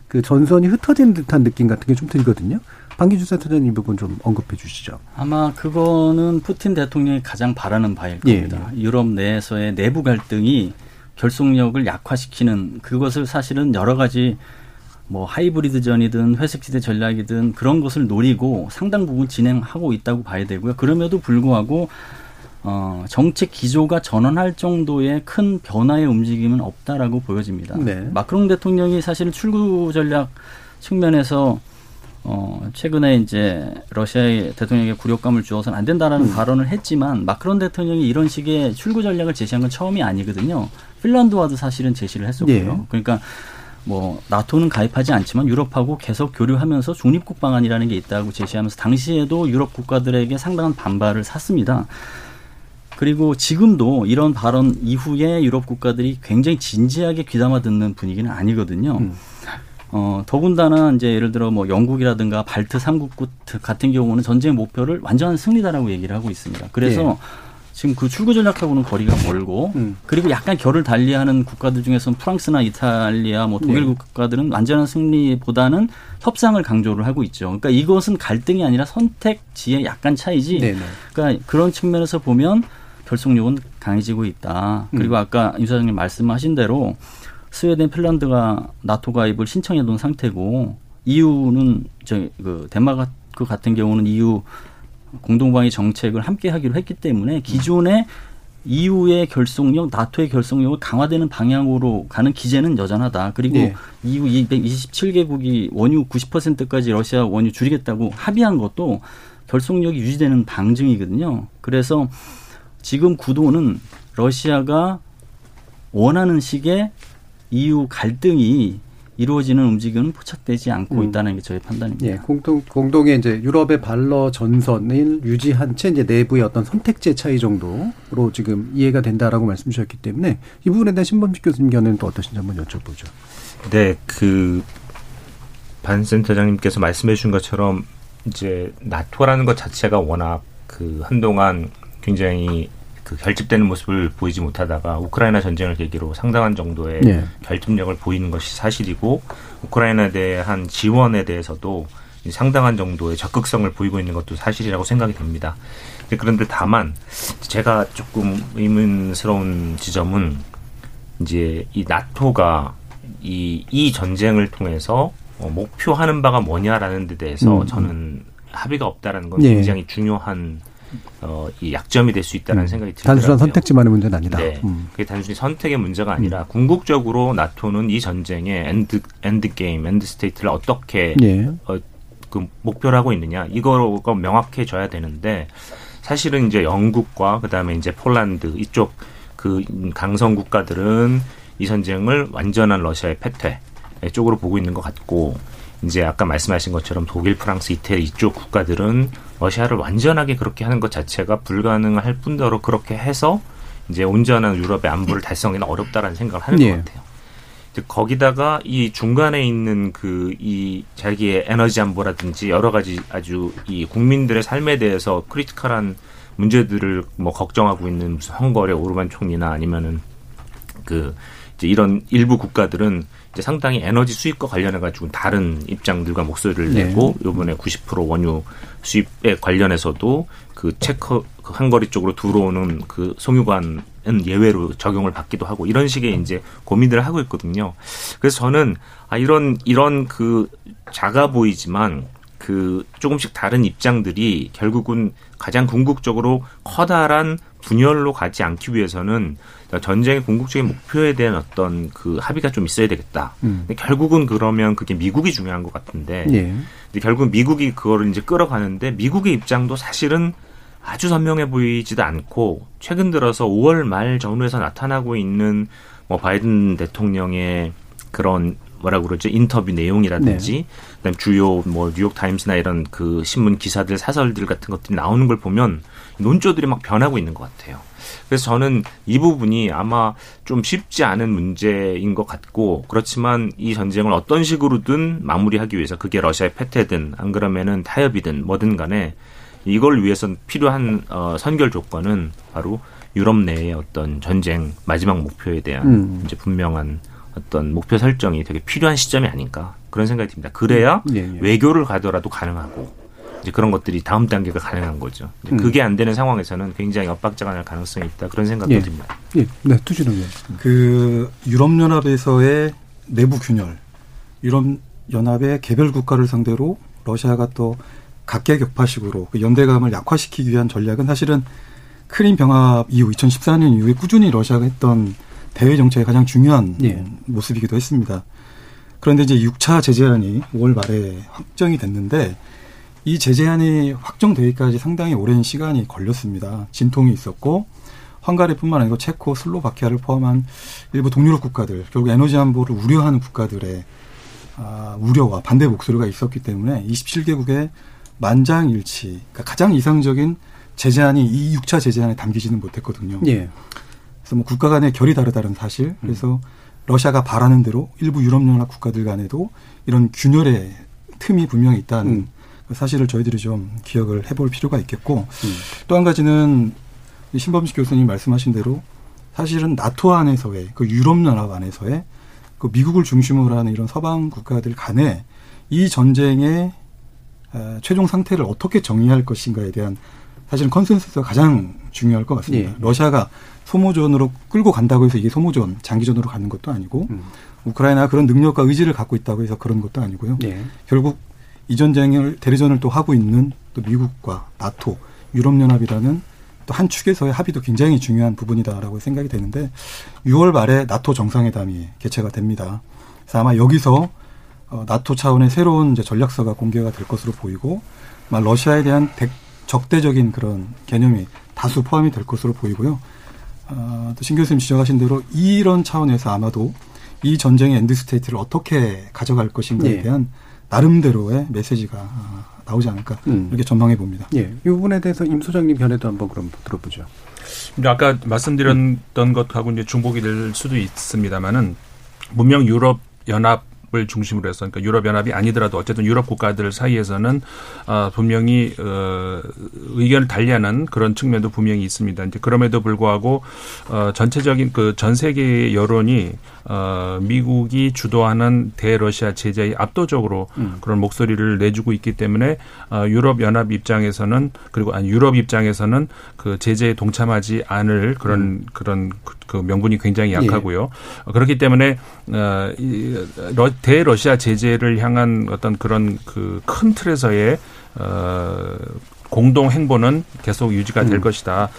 그 전선이 흩어지는 듯한 느낌 같은 게 좀 들거든요. 방기주 센터장님 이 부분 좀 언급해 주시죠. 아마 그거는 푸틴 대통령이 가장 바라는 바일 예, 겁니다. 유럽 내에서의 내부 갈등이 결속력을 약화시키는 그것을 사실은 여러 가지 뭐 하이브리드전이든 회색지대 전략이든 그런 것을 노리고 상당 부분 진행하고 있다고 봐야 되고요. 그럼에도 불구하고 어, 정책 기조가 전환할 정도의 큰 변화의 움직임은 없다라고 보여집니다. 네. 마크롱 대통령이 사실 출구 전략 측면에서 어, 최근에 이제 러시아의 대통령에게 굴욕감을 주어서는 안 된다라는 발언을 했지만 마크론 대통령이 이런 식의 출구 전략을 제시한 건 처음이 아니거든요. 핀란드와도 사실은 제시를 했었고요. 예. 그러니까 뭐 나토는 가입하지 않지만 유럽하고 계속 교류하면서 중립국 방안이라는 게 있다고 제시하면서 당시에도 유럽 국가들에게 상당한 반발을 샀습니다. 그리고 지금도 이런 발언 이후에 유럽 국가들이 굉장히 진지하게 귀담아 듣는 분위기는 아니거든요. 어, 더군다나 이제 예를 들어 뭐 영국이라든가 발트 삼국국 같은 경우는 전쟁 목표를 완전한 승리다라고 얘기를 하고 있습니다. 그래서 지금 그 출구 전략하고는 거리가 멀고 음. 그리고 약간 결을 달리하는 국가들 중에서는 프랑스나 이탈리아, 뭐 독일 네. 국가들은 완전한 승리보다는 협상을 강조를 하고 있죠. 그러니까 이것은 갈등이 아니라 선택지의 약간 차이지. 네네. 그러니까 그런 측면에서 보면 결속력은 강해지고 있다. 그리고 음. 아까 임 사장님 말씀하신 대로 스웨덴, 핀란드가 나토 가입을 신청해 놓은 상태고 EU는 저그 덴마크 같은 경우는 EU 공동방위 정책을 함께 하기로 했기 때문에 기존의 EU의 결속력, 나토의 결속력을 강화되는 방향으로 가는 기제는 여전하다. 그리고 예. EU 227개국이 원유 90%까지 러시아 원유 줄이겠다고 합의한 것도 결속력이 유지되는 방증이거든요. 그래서 지금 구도는 러시아가 원하는 식의 EU 갈등이 이루어지는 움직임은 포착되지 않고 음. 있다는 게 저의 판단입니다. 예, 공동 공동의 이제 유럽의 발러 전선을 유지한 채 이제 내부의 어떤 선택지의 차이 정도로 지금 이해가 된다라고 말씀 주셨기 때문에 이 부분에 대한 신범식 교수님 견해는 또 어떠신지 한번 여쭤보죠. 네, 그 반 센터장님께서 말씀해 주신 것처럼 이제 나토라는 것 자체가 워낙 그 한동안 굉장히 그 결집되는 모습을 보이지 못하다가 우크라이나 전쟁을 계기로 상당한 정도의 네. 결집력을 보이는 것이 사실이고 우크라이나에 대한 지원에 대해서도 상당한 정도의 적극성을 보이고 있는 것도 사실이라고 생각이 됩니다. 근데 그런데 다만 제가 조금 의문스러운 지점은 이제 이 나토가 이, 이 전쟁을 통해서 어, 목표하는 바가 뭐냐라는 데 대해서 음. 저는 합의가 없다라는 건 예. 굉장히 중요한 어, 이 약점이 될 수 있다는 음. 생각이 들더라고요. 단순한 선택지만의 문제는 아니다. 네. 음. 그게 단순히 선택의 문제가 아니라 궁극적으로 나토는 이 전쟁의 end end game, end state를 어떻게 예. 어, 그 목표를 하고 있느냐 이거가 명확해져야 되는데 사실은 이제 영국과 그다음에 이제 폴란드 이쪽 그 강성 국가들은 이 전쟁을 완전한 러시아의 패퇴 쪽으로 보고 있는 것 같고 이제 아까 말씀하신 것처럼 독일, 프랑스, 이태리 이쪽 국가들은 러시아를 완전하게 그렇게 하는 것 자체가 불가능할 뿐더러 그렇게 해서 이제 온전한 유럽의 안보를 달성하기는 어렵다라는 생각을 하는 예. 것 같아요. 거기다가 이 중간에 있는 그 이 자기의 에너지 안보라든지 여러 가지 아주 이 국민들의 삶에 대해서 critical한 문제들을 뭐 걱정하고 있는 무슨 헝가리 오르반 총리나 아니면은 그 이제 이런 일부 국가들은 이제 상당히 에너지 수입과 관련해 가지고 다른 입장들과 목소리를 네. 내고 요번에 90% 원유 수입에 관련해서도 그 체커 그 한거리 쪽으로 들어오는 그 송유관은 예외로 적용을 받기도 하고 이런 식의 이제 고민들을 하고 있거든요. 그래서 저는 아 이런 이런 그 작아 보이지만 그 조금씩 다른 입장들이 결국은 가장 궁극적으로 커다란 분열로 가지 않기 위해서는 전쟁의 궁극적인 목표에 대한 어떤 그 합의가 좀 있어야 되겠다. 음. 근데 결국은 그러면 그게 미국이 중요한 것 같은데 예. 근데 결국 미국이 그거를 이제 끌어가는데 미국의 입장도 사실은 아주 선명해 보이지도 않고 최근 들어서 5월 말 전후에서 나타나고 있는 뭐 바이든 대통령의 그런 뭐라 그러죠 인터뷰 내용이라든지 그다음 주요 뭐 뉴욕 타임스나 이런 그 신문 기사들 사설들 같은 것들이 나오는 걸 보면 논조들이 막 변하고 있는 것 같아요. 그래서 저는 이 부분이 아마 좀 쉽지 않은 문제인 것 같고 그렇지만 이 전쟁을 어떤 식으로든 마무리하기 위해서 그게 러시아의 패퇴든 안 그러면은 타협이든 뭐든 간에 이걸 위해선 필요한 어, 선결 조건은 바로 유럽 내의 어떤 전쟁 마지막 목표에 대한 음. 이제 분명한 어떤 목표 설정이 되게 필요한 시점이 아닌가 그런 생각이 듭니다. 그래야 예, 예. 외교를 가더라도 가능하고 이제 그런 것들이 다음 단계가 가능한 거죠. 이제 음. 그게 안 되는 상황에서는 굉장히 엇박자가 날 가능성이 있다 그런 생각도 예. 듭니다. 예. 네, 투지는 의원. 그 유럽 연합에서의 내부 균열, 유럽 연합의 개별 국가를 상대로 러시아가 또 각계격파식으로 그 연대감을 약화시키기 위한 전략은 사실은 크림 병합 이후 2014년 이후에 꾸준히 러시아가 했던 대외 정책의 가장 중요한 예. 모습이기도 했습니다. 그런데 이제 6차 제재안이 5월 말에 확정이 됐는데 이 제재안이 확정되기까지 상당히 오랜 시간이 걸렸습니다. 진통이 있었고 헝가리뿐만 아니고 체코, 슬로바키아를 포함한 일부 동유럽 국가들, 결국 에너지 안보를 우려하는 국가들의 아, 우려와 반대 목소리가 있었기 때문에 27개국의 만장일치, 그러니까 가장 이상적인 제재안이 이 6차 제재안에 담기지는 못했거든요. 예. 그래서 뭐 국가 간의 결이 다르다는 사실. 그래서 러시아가 바라는 대로 일부 유럽연합 국가들 간에도 이런 균열의 틈이 분명히 있다는 음. 그 사실을 저희들이 좀 기억을 해볼 필요가 있겠고 음. 또한 가지는 신범식 교수님 말씀하신 대로 사실은 나토 안에서의 그 유럽연합 안에서의 그 미국을 중심으로 하는 이런 서방 국가들 간에 이 전쟁의 어, 최종 상태를 어떻게 정의할 것인가에 대한 사실은 컨센서스가 가장 중요할 것 같습니다. 예. 러시아가 소모전으로 끌고 간다고 해서 이게 소모전, 장기전으로 가는 것도 아니고 음. 우크라이나가 그런 능력과 의지를 갖고 있다고 해서 그런 것도 아니고요. 예. 결국 이 전쟁을 대리전을 또 하고 있는 또 미국과 나토, 유럽연합이라는 또 한 축에서의 합의도 굉장히 중요한 부분이다라고 생각이 되는데 6월 말에 나토 정상회담이 개최가 됩니다. 그래서 아마 여기서 어, 나토 차원의 새로운 이제 전략서가 공개가 될 것으로 보이고 러시아에 대한 대, 적대적인 그런 개념이 다수 포함이 될 것으로 보이고요. 어, 또 신 교수님 지적하신 대로 이런 차원에서 아마도 이 전쟁의 end state를 어떻게 가져갈 것인가에 네. 대한 나름대로의 메시지가 어, 나오지 않을까 음. 이렇게 전망해 봅니다. 예, 이 부분에 대해서 임 소장님 견해도 한번 그럼 들어보죠. 아까 말씀드렸던 음. 것하고 이제 중복이 될 수도 있습니다만은 분명 유럽 연합 을 중심으로 해서 그러니까 유럽 연합이 아니더라도 어쨌든 유럽 국가들 사이에서는 어, 분명히 어, 의견을 달리하는 그런 측면도 분명히 있습니다. 이제 그럼에도 불구하고 어, 전체적인 그 전 세계의 여론이 어, 미국이 주도하는 대러시아 제재에 압도적으로 음. 그런 목소리를 내주고 있기 때문에 어, 유럽 연합 입장에서는 그리고 아니 유럽 입장에서는 그 제재에 동참하지 않을 그런 음. 그런 그, 그 명분이 굉장히 약하고요. 예. 그렇기 때문에 어, 이, 러, 대러시아 제재를 향한 어떤 그런 그 큰 틀에서의 어, 공동 행보는 계속 유지가 될 음. 것이다.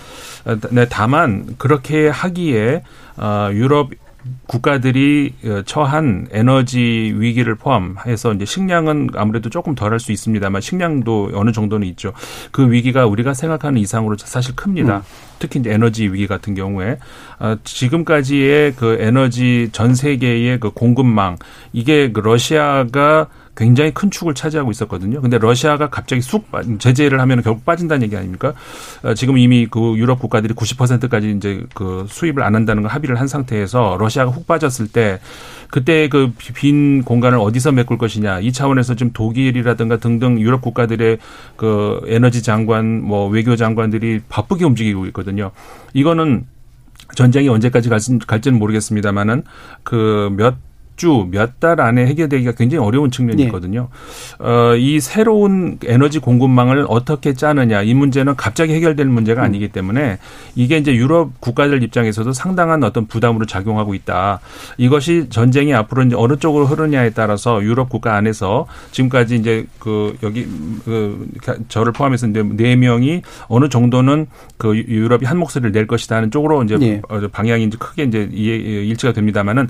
어, 네, 다만 그렇게 하기에 어, 유럽 국가들이 어, 처한 에너지 위기를 포함해서 이제 식량은 아무래도 조금 덜 할 수 있습니다만 식량도 어느 정도는 있죠. 그 위기가 우리가 생각하는 이상으로 사실 큽니다. 음. 특히 이제 에너지 위기 같은 경우에 어, 지금까지의 그 에너지 전 세계의 그 공급망 이게 그 러시아가 굉장히 큰 축을 차지하고 있었거든요. 근데 러시아가 갑자기 쑥 제재를 하면 결국 빠진다는 얘기 아닙니까? 어, 지금 이미 그 유럽 국가들이 90%까지 이제 그 수입을 안 한다는 걸 합의를 한 상태에서 러시아가 훅 빠졌을 때 그때 그 빈 공간을 어디서 메꿀 것이냐 이 차원에서 지금 독일이라든가 등등 유럽 국가들의 그 에너지 장관 뭐 외교 장관들이 바쁘게 움직이고 있거든요. 이거는 전쟁이 언제까지 갈지는 모르겠습니다만은 그몇 주 몇 달 안에 해결되기가 굉장히 어려운 측면이 네. 있거든요. 어, 이 새로운 에너지 공급망을 어떻게 짜느냐 이 문제는 갑자기 해결될 문제가 음. 아니기 때문에 이게 이제 유럽 국가들 입장에서도 상당한 어떤 부담으로 작용하고 있다. 이것이 전쟁이 앞으로 이제 어느 쪽으로 흐르냐에 따라서 유럽 국가 안에서 지금까지 이제 그 여기 그 저를 포함해서 이제 네 명이 어느 정도는 그 유럽이 한 목소리를 낼 것이다 하는 쪽으로 이제 네. 방향이 이제 크게 이제 일치가 됩니다만은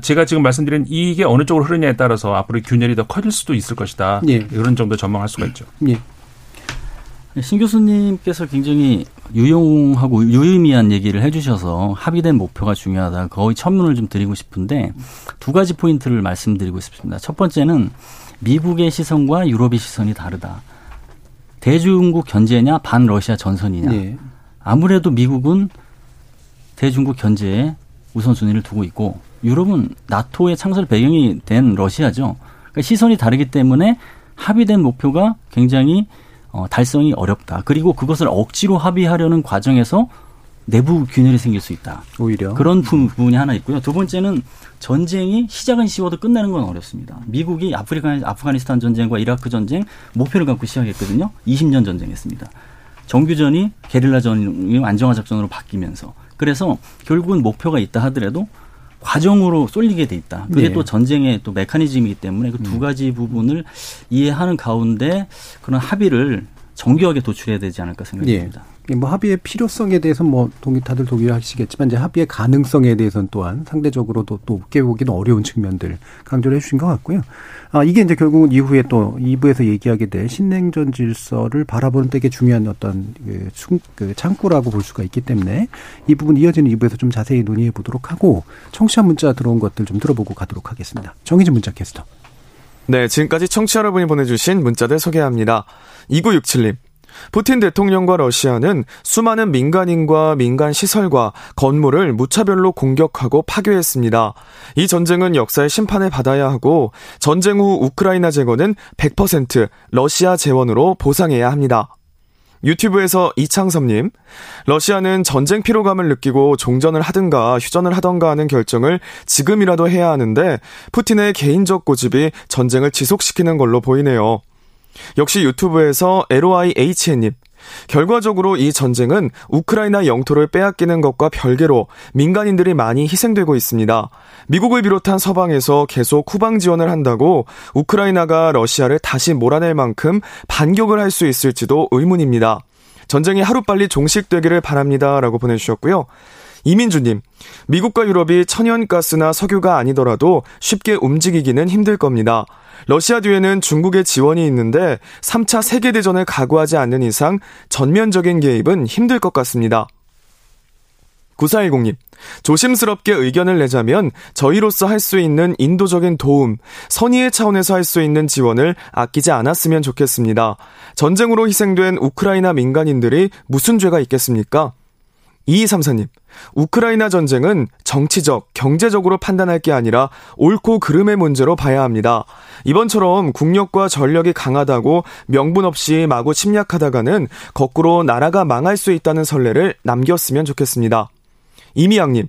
제가 지금 말씀 사람들은 이게 어느 쪽으로 흐르냐에 따라서 앞으로 균열이 더 커질 수도 있을 것이다. 예. 이런 정도 전망할 수가 있죠. 예. 신 교수님께서 굉장히 유용하고 유의미한 얘기를 해주셔서 합의된 목표가 중요하다. 거의 천문을 좀 드리고 싶은데 두 가지 포인트를 말씀드리고 싶습니다. 첫 번째는 미국의 시선과 유럽의 시선이 다르다. 대중국 견제냐 반 러시아 전선이냐. 네. 아무래도 미국은 대중국 견제에 우선순위를 두고 있고 유럽은 나토의 창설 배경이 된 러시아죠. 그러니까 시선이 다르기 때문에 합의된 목표가 굉장히 어, 달성이 어렵다. 그리고 그것을 억지로 합의하려는 과정에서 내부 균열이 생길 수 있다. 오히려 그런 부분이 하나 있고요. 두 번째는 전쟁이 시작은 쉬워도 끝내는 건 어렵습니다. 미국이 아프리카 아프가니스탄 전쟁과 이라크 전쟁 목표를 갖고 시작했거든요. 20년 전쟁했습니다. 정규전이 게릴라전이 안정화 작전으로 바뀌면서 그래서 결국은 목표가 있다 하더라도 과정으로 쏠리게 돼 있다. 그게 네. 또 전쟁의 또 메커니즘이기 때문에 그두 음. 가지 부분을 이해하는 가운데 그런 합의를 정교하게 도출해야 되지 않을까 생각합니다. 예. 뭐 합의의 필요성에 대해서 뭐 동의 다들 동의하시겠지만 이제 합의의 가능성에 대해서는 또한 상대적으로도 또 깨보기는 어려운 측면들 강조를 해주신 것 같고요. 아 이게 이제 결국은 이후에 또 2부에서 얘기하게 될 신냉전 질서를 바라보는 되게 중요한 어떤 그, 그 창구라고 볼 수가 있기 때문에 이 부분 이어지는 2부에서 좀 자세히 논의해 보도록 하고 청취자 문자 들어온 것들 좀 들어보고 가도록 하겠습니다. 정희진 문자 캐스터. 네, 지금까지 청취자 여러분이 보내주신 문자들 소개합니다. 2967님. 푸틴 대통령과 러시아는 수많은 민간인과 민간 시설과 건물을 무차별로 공격하고 파괴했습니다. 이 전쟁은 역사의 심판을 받아야 하고 전쟁 후 우크라이나 재건은 100% 러시아 재원으로 보상해야 합니다. 유튜브에서 이창섭님, 러시아는 전쟁 피로감을 느끼고 종전을 하든가 휴전을 하던가 하는 결정을 지금이라도 해야 하는데 푸틴의 개인적 고집이 전쟁을 지속시키는 걸로 보이네요. 역시 유튜브에서 LOIHN님, 결과적으로 이 전쟁은 우크라이나 영토를 빼앗기는 것과 별개로 민간인들이 많이 희생되고 있습니다. 미국을 비롯한 서방에서 계속 후방 지원을 한다고 우크라이나가 러시아를 다시 몰아낼 만큼 반격을 할 수 있을지도 의문입니다. 전쟁이 하루빨리 종식되기를 바랍니다. 라고 보내주셨고요. 이민주님, 미국과 유럽이 천연가스나 석유가 아니더라도 쉽게 움직이기는 힘들 겁니다. 러시아 뒤에는 중국의 지원이 있는데 3차 세계대전을 각오하지 않는 이상 전면적인 개입은 힘들 것 같습니다. 9410님, 조심스럽게 의견을 내자면 저희로서 할 수 있는 인도적인 도움, 선의의 차원에서 할 수 있는 지원을 아끼지 않았으면 좋겠습니다. 전쟁으로 희생된 우크라이나 민간인들이 무슨 죄가 있겠습니까? 2234님, 우크라이나 전쟁은 정치적, 경제적으로 판단할 게 아니라 옳고 그름의 문제로 봐야 합니다. 이번처럼 국력과 전력이 강하다고 명분 없이 마구 침략하다가는 거꾸로 나라가 망할 수 있다는 선례를 남겼으면 좋겠습니다. 이미양님,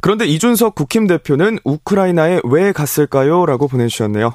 그런데 이준석 국힘 대표는 우크라이나에 왜 갔을까요? 라고 보내주셨네요.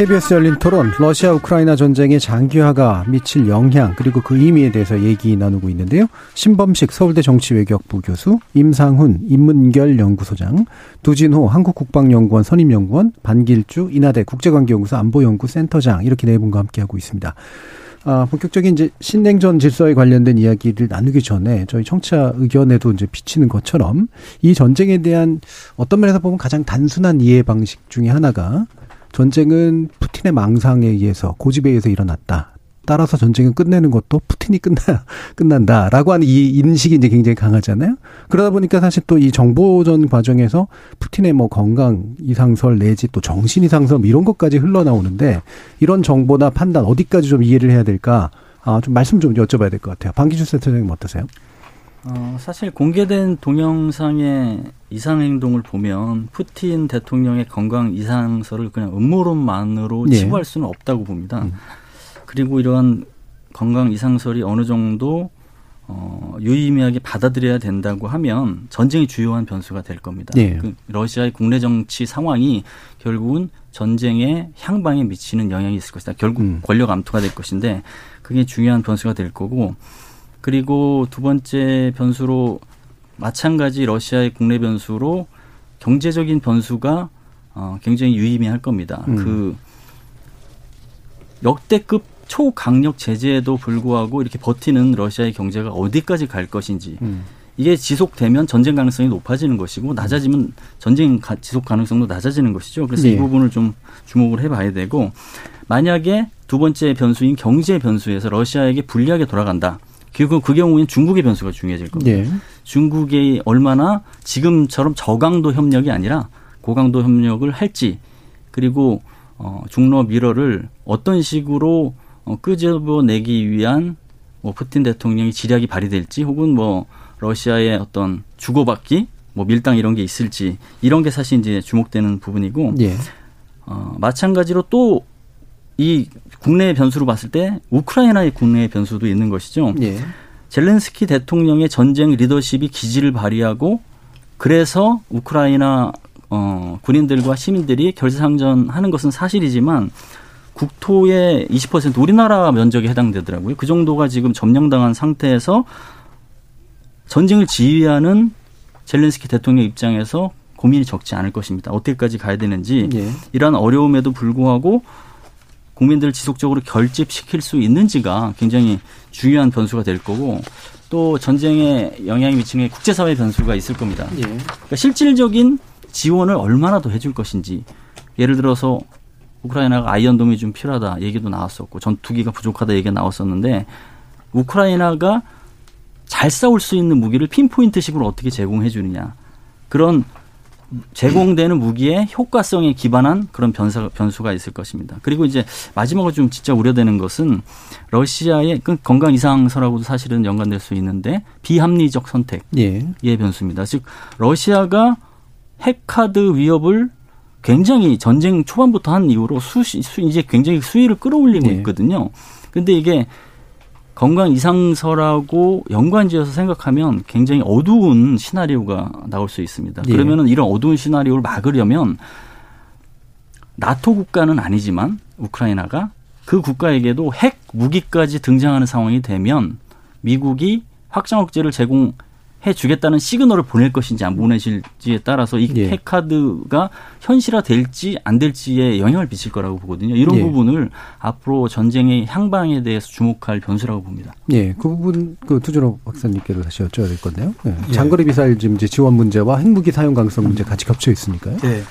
KBS 열린 토론, 러시아 우크라이나 전쟁의 장기화가 미칠 영향, 그리고 그 의미에 대해서 얘기 나누고 있는데요. 신범식 서울대 정치외교학부 교수, 임상훈 인문결 연구소장, 두진호 한국국방연구원 선임연구원, 반길주 인하대 국제관계연구소 안보연구 센터장, 이렇게 네 분과 함께 하고 있습니다. 아, 본격적인 이제 신냉전 질서에 관련된 이야기를 나누기 전에 저희 청취자 의견에도 이제 비치는 것처럼 이 전쟁에 대한 어떤 면에서 보면 가장 단순한 이해 방식 중에 하나가 전쟁은 푸틴의 망상에 의해서 고집에 의해서 일어났다. 따라서 전쟁을 끝내는 것도 푸틴이 끝나 끝난다라고 하는 이 인식이 이제 굉장히 강하잖아요. 그러다 보니까 사실 또 이 정보전 과정에서 푸틴의 뭐 건강 이상설 내지 또 정신 이상설 뭐 이런 것까지 흘러나오는데 이런 정보나 판단 어디까지 좀 이해를 해야 될까? 아, 좀 말씀 좀 여쭤봐야 될 것 같아요. 방기주 센터장님 어떠세요? 어, 사실 공개된 동영상의 이상 행동을 보면 푸틴 대통령의 건강 이상설을 그냥 음모론만으로 예. 치부할 수는 없다고 봅니다. 음. 그리고 이러한 건강 이상설이 어느 정도 어, 유의미하게 받아들여야 된다고 하면 전쟁이 주요한 변수가 될 겁니다. 예. 그 러시아의 국내 정치 상황이 결국은 전쟁의 향방에 미치는 영향이 있을 것이다. 결국 음. 권력 암투가 될 것인데 그게 중요한 변수가 될 거고 그리고 두 번째 변수로 마찬가지 러시아의 국내 변수로 경제적인 변수가 어, 굉장히 유의미할 겁니다. 음. 그 역대급 초강력 제재에도 불구하고 이렇게 버티는 러시아의 경제가 어디까지 갈 것인지 음. 이게 지속되면 전쟁 가능성이 높아지는 것이고 낮아지면 전쟁 지속 가능성도 낮아지는 것이죠. 그래서 네. 이 부분을 좀 주목을 해봐야 되고 만약에 두 번째 변수인 경제 변수에서 러시아에게 불리하게 돌아간다. 그리고 그 경우에는 중국의 변수가 중요해질 겁니다. 네. 중국이 얼마나 지금처럼 저강도 협력이 아니라 고강도 협력을 할지 그리고 어, 중러 미러를 어떤 식으로 어, 끄집어내기 위한 뭐 푸틴 대통령이 지략이 발휘될지 혹은 뭐 러시아의 어떤 주고받기 뭐 밀당 이런 게 있을지 이런 게 사실 이제 주목되는 부분이고 예. 어, 마찬가지로 또 이 국내 변수로 봤을 때 우크라이나의 국내 변수도 있는 것이죠. 예. 젤렌스키 대통령의 전쟁 리더십이 기지를 발휘하고 그래서 우크라이나 어, 군인들과 시민들이 결사항전하는 것은 사실이지만 국토의 20% 우리나라 면적에 해당되더라고요. 그 정도가 지금 점령당한 상태에서 전쟁을 지휘하는 젤렌스키 대통령 입장에서 고민이 적지 않을 것입니다. 어떻게까지 가야 되는지 예. 이러한 어려움에도 불구하고 국민들을 지속적으로 결집시킬 수 있는지가 굉장히 중요한 변수가 될 거고 또 전쟁에 영향이 미치는 국제사회 변수가 있을 겁니다. 예. 그러니까 실질적인 지원을 얼마나 더 해줄 것인지 예를 들어서 우크라이나가 아이언돔이 좀 필요하다 얘기도 나왔었고 전투기가 부족하다 얘기가 나왔었는데 우크라이나가 잘 싸울 수 있는 무기를 핀포인트식으로 어떻게 제공해 주느냐 그런 제공되는 무기의 효과성에 기반한 그런 변수, 변수가 있을 것입니다. 그리고 이제 마지막으로 좀 진짜 우려되는 것은 러시아의 그 건강 이상서라고도 사실은 연관될 수 있는데 비합리적 선택의 예. 변수입니다. 즉 러시아가 핵카드 위협을 굉장히 전쟁 초반부터 한 이후로 수, 수 이제 굉장히 수위를 끌어올리고 예. 있거든요. 근데 이게 건강 이상서라고 연관지어서 생각하면 굉장히 어두운 시나리오가 나올 수 있습니다. 예. 그러면은 이런 어두운 시나리오를 막으려면 나토 국가는 아니지만 우크라이나가 그 국가에게도 핵 무기까지 등장하는 상황이 되면 미국이 확장 억제를 제공 해 주겠다는 시그널을 보낼 것인지 안 보내실지에 따라서 이 예. 핵카드가 현실화 될지 안 될지에 영향을 미칠 거라고 보거든요. 이런 예. 부분을 앞으로 전쟁의 향방에 대해서 주목할 변수라고 봅니다. 예, 그 부분 그 투주로 박사님께도 다시 여쭤야 될 건데요. 예. 예. 장거리 미사일 지금 이제 지원 문제와 핵무기 사용 가능성 문제 같이 겹쳐 있으니까요. 예.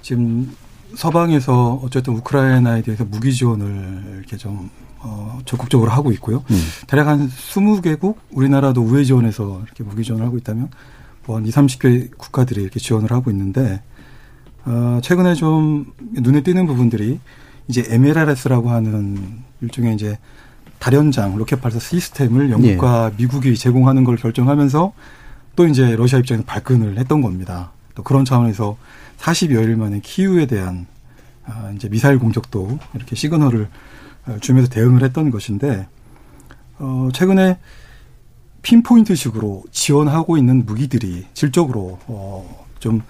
지금 서방에서 어쨌든 우크라이나에 대해서 무기 지원을 이렇게 좀 어, 적극적으로 하고 있고요. 음. 대략 한 20개국 우리나라도 우회 지원해서 이렇게 무기 지원을 하고 있다면 뭐한 2, 30개 국가들이 이렇게 지원을 하고 있는데 어, 최근에 좀 눈에 띄는 부분들이 이제 MLRS라고 하는 일종의 이제 다련장 로켓 발사 시스템을 영국과 예. 미국이 제공하는 걸 결정하면서 또 이제 러시아 입장에서 발끈을 했던 겁니다. 또 그런 차원에서 40여일 만에 키우에 대한 아, 이제 미사일 공격도 이렇게 시그널을 주면서 대응을 했던 것인데 어 최근에 핀포인트식으로 지원하고 있는 무기들이 질적으로 어 좀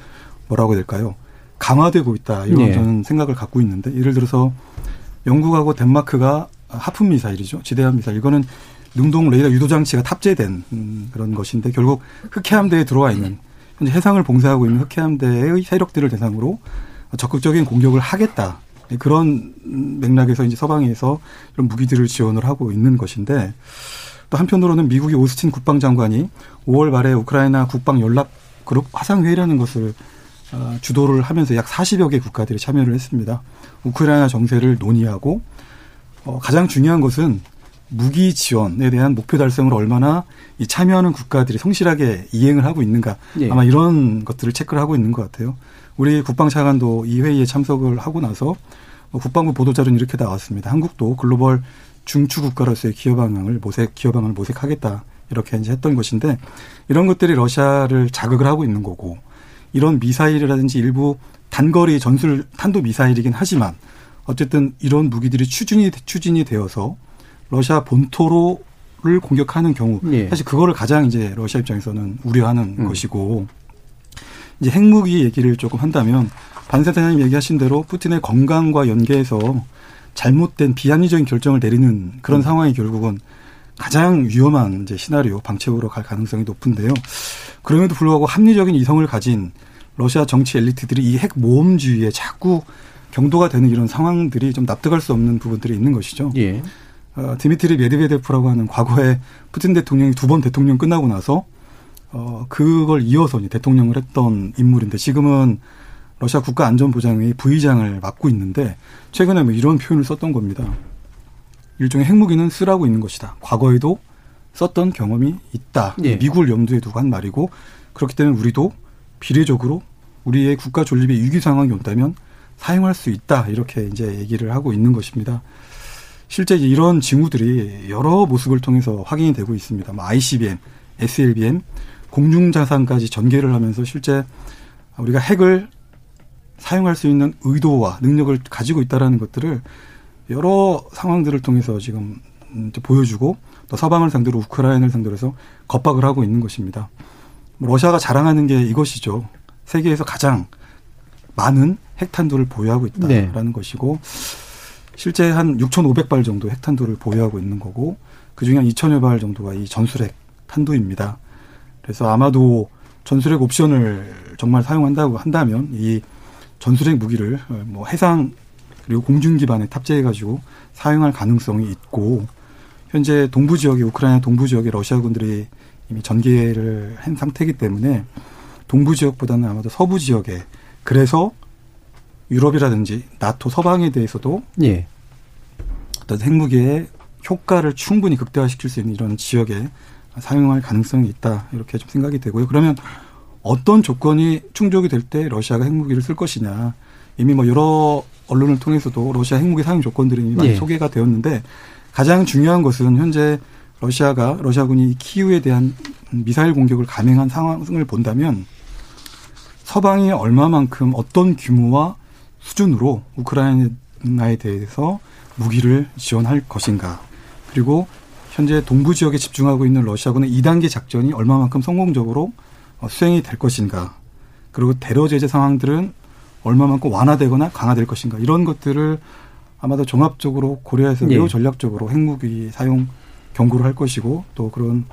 뭐라고 해야 될까요? 강화되고 있다 이런 네. 저는 생각을 갖고 있는데 예를 들어서 영국하고 덴마크가 하품 미사일이죠 지대함 미사일 이거는 능동 레이더 유도 장치가 탑재된 음, 그런 것인데 결국 흑해함대에 들어와 있는 현재 해상을 봉쇄하고 있는 흑해함대의 세력들을 대상으로 적극적인 공격을 하겠다 네, 그런 맥락에서 이제 서방에서 이런 무기들을 지원을 하고 있는 것인데 또 한편으로는 미국의 오스틴 국방장관이 5월 말에 우크라이나 국방 연락 그룹 화상회의라는 것을 어, 주도를 하면서 약 40여 개 국가들이 참여를 했습니다. 우크라이나 정세를 논의하고 어, 가장 중요한 것은 무기 지원에 대한 목표 달성을 얼마나 이 참여하는 국가들이 성실하게 이행을 하고 있는가 네. 아마 이런 것들을 체크를 하고 있는 것 같아요. 우리 국방차관도 이 회의에 참석을 하고 나서 국방부 보도자료는 이렇게 나왔습니다. 한국도 글로벌 중추 국가로서의 기여 방향을 모색, 기여 방향을 모색하겠다. 이렇게 이제 했던 것인데 이런 것들이 러시아를 자극을 하고 있는 거고 이런 미사일이라든지 일부 단거리 전술 탄도 미사일이긴 하지만 어쨌든 이런 무기들이 추진이 추진이 되어서 러시아 본토로를 공격하는 경우 예. 사실 그거를 가장 이제 러시아 입장에서는 우려하는 음. 것이고 이제 핵무기 얘기를 조금 한다면 반세사장님 얘기하신 대로 푸틴의 건강과 연계해서 잘못된 비합리적인 결정을 내리는 그런 음. 상황이 결국은 가장 위험한 이제 시나리오 방책으로 갈 가능성이 높은데요. 그럼에도 불구하고 합리적인 이성을 가진 러시아 정치 엘리트들이 이 핵 모험주의에 자꾸 경도가 되는 이런 상황들이 좀 납득할 수 없는 부분들이 있는 것이죠. 예. 어, 디미트리 메드베데프라고 하는 과거에 푸틴 대통령이 두 번 대통령 끝나고 나서 어, 그걸 이어서 대통령을 했던 인물인데 지금은 러시아 국가안전보장회의 부의장을 맡고 있는데 최근에 뭐 이런 표현을 썼던 겁니다. 일종의 핵무기는 쓰라고 있는 것이다. 과거에도 썼던 경험이 있다. 예. 미국을 염두에 두고 한 말이고 그렇기 때문에 우리도 비례적으로 우리의 국가 존립의 위기 상황이 온다면 사용할 수 있다. 이렇게 이제 얘기를 하고 있는 것입니다. 실제 이런 징후들이 여러 모습을 통해서 확인이 되고 있습니다. 뭐 ICBM, SLBM, 공중자산까지 전개를 하면서 실제 우리가 핵을 사용할 수 있는 의도와 능력을 가지고 있다라는 것들을 여러 상황들을 통해서 지금 보여주고 또 서방을 상대로 우크라이나를 상대로 해서 겁박을 하고 있는 것입니다. 뭐 러시아가 자랑하는 게 이것이죠. 세계에서 가장 많은 핵탄두를 보유하고 있다라는 네. 것이고 실제 한 6,500발 정도 핵탄두를 보유하고 있는 거고 그중에 한 2천여 발 정도가 이 전술핵 탄두입니다. 그래서 아마도 전술핵 옵션을 정말 사용한다고 한다면 이 전술핵 무기를 뭐 해상 그리고 공중 기반에 탑재해 가지고 사용할 가능성이 있고 현재 동부 지역에 우크라이나 동부 지역에 러시아군들이 이미 전개를 한 상태이기 때문에 동부 지역보다는 아마도 서부 지역에 그래서 유럽이라든지 나토 서방에 대해서도 예. 어떤 핵무기의 효과를 충분히 극대화시킬 수 있는 이런 지역에 사용할 가능성이 있다 이렇게 좀 생각이 되고요. 그러면 어떤 조건이 충족이 될 때 러시아가 핵무기를 쓸 것이냐 이미 뭐 여러 언론을 통해서도 러시아 핵무기 사용 조건들이 많이 예. 소개가 되었는데 가장 중요한 것은 현재 러시아가 러시아군이 키우에 대한 미사일 공격을 감행한 상황을 본다면 서방이 얼마만큼 어떤 규모와 수준으로 우크라이나에 대해서 무기를 지원할 것인가 그리고 현재 동부 지역에 집중하고 있는 러시아군의 2단계 작전이 얼마만큼 성공적으로 어, 수행이 될 것인가. 그리고 테러 제재 상황들은 얼마만큼 완화되거나 강화될 것인가. 이런 것들을 아마도 종합적으로 고려해서 매우 네. 전략적으로 핵무기 사용 경고를 할 것이고 또 그런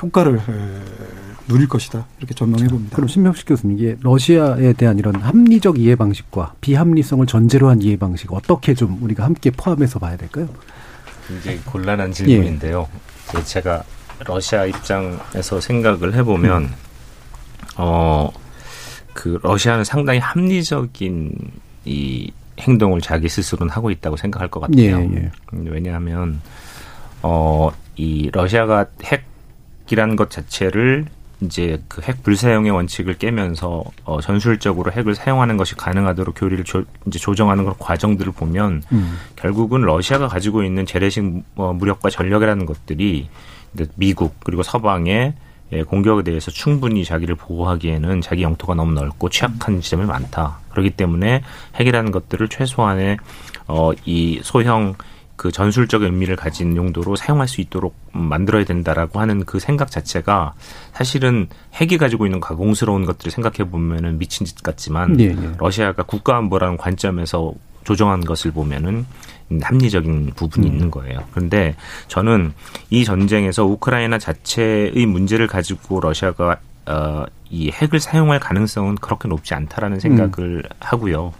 효과를 누릴 것이다 이렇게 전망해 봅니다. 그럼 신명식 교수님 이게 러시아에 대한 이런 합리적 이해 방식과 비합리성을 전제로 한 이해 방식 어떻게 좀 우리가 함께 포함해서 봐야 될까요? 굉장히 곤란한 질문인데요. 예. 제가 러시아 입장에서 생각을 해보면 음. 어그 러시아는 상당히 합리적인 이 행동을 자기 스스로는 하고 있다고 생각할 것 같아요. 예, 예. 음, 왜냐하면 어 이 러시아가 핵 이라는 것 자체를 이제 그 핵 불사용의 원칙을 깨면서 어, 전술적으로 핵을 사용하는 것이 가능하도록 교리를 조, 이제 조정하는 그런 과정들을 보면 음. 결국은 러시아가 가지고 있는 재래식 어, 무력과 전력이라는 것들이 미국 그리고 서방의 예, 공격에 대해서 충분히 자기를 보호하기에는 자기 영토가 너무 넓고 취약한 지점이 많다. 그렇기 때문에 핵이라는 것들을 최소한의 어, 이 소형 그 전술적 의미를 가진 용도로 사용할 수 있도록 만들어야 된다라고 하는 그 생각 자체가 사실은 핵이 가지고 있는 가공스러운 것들을 생각해 보면은 미친 짓 같지만 네, 네. 러시아가 국가안보라는 관점에서 조정한 것을 보면은 합리적인 부분이 음. 있는 거예요. 그런데 저는 이 전쟁에서 우크라이나 자체의 문제를 가지고 러시아가 어, 이 핵을 사용할 가능성은 그렇게 높지 않다라는 생각을 음. 하고요.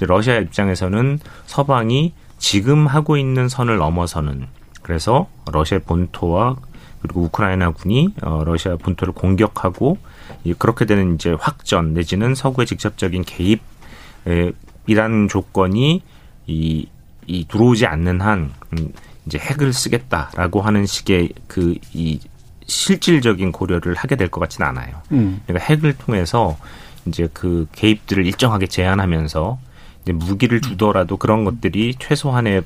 러시아 입장에서는 서방이 지금 하고 있는 선을 넘어서는 그래서 러시아 본토와 그리고 우크라이나군이 어, 러시아 본토를 공격하고 이 그렇게 되는 이제 확전 내지는 서구의 직접적인 개입이라는 조건이 이, 이 들어오지 않는 한 음, 이제 핵을 쓰겠다라고 하는 식의 그 이 실질적인 고려를 하게 될 것 같지는 않아요. 음. 그러니까 핵을 통해서 이제 그 개입들을 일정하게 제한하면서 무기를 주더라도 그런 것들이 최소한의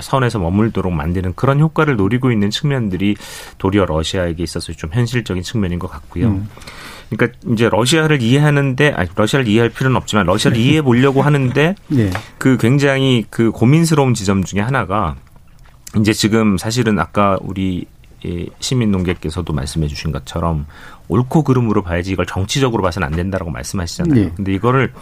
선에서 머물도록 만드는 그런 효과를 노리고 있는 측면들이 도리어 러시아에게 있어서 좀 현실적인 측면인 것 같고요. 음. 그러니까 이제 러시아를 이해하는데 아니 러시아를 이해할 필요는 없지만 러시아를 이해해 보려고 하는데 네. 그 굉장히 그 고민스러운 지점 중에 하나가 이제 지금 사실은 아까 우리 시민 농객께서도 말씀해 주신 것처럼 옳고 그름으로 봐야지 이걸 정치적으로 봐서는 안 된다라고 말씀하시잖아요. 네. 근데 이거를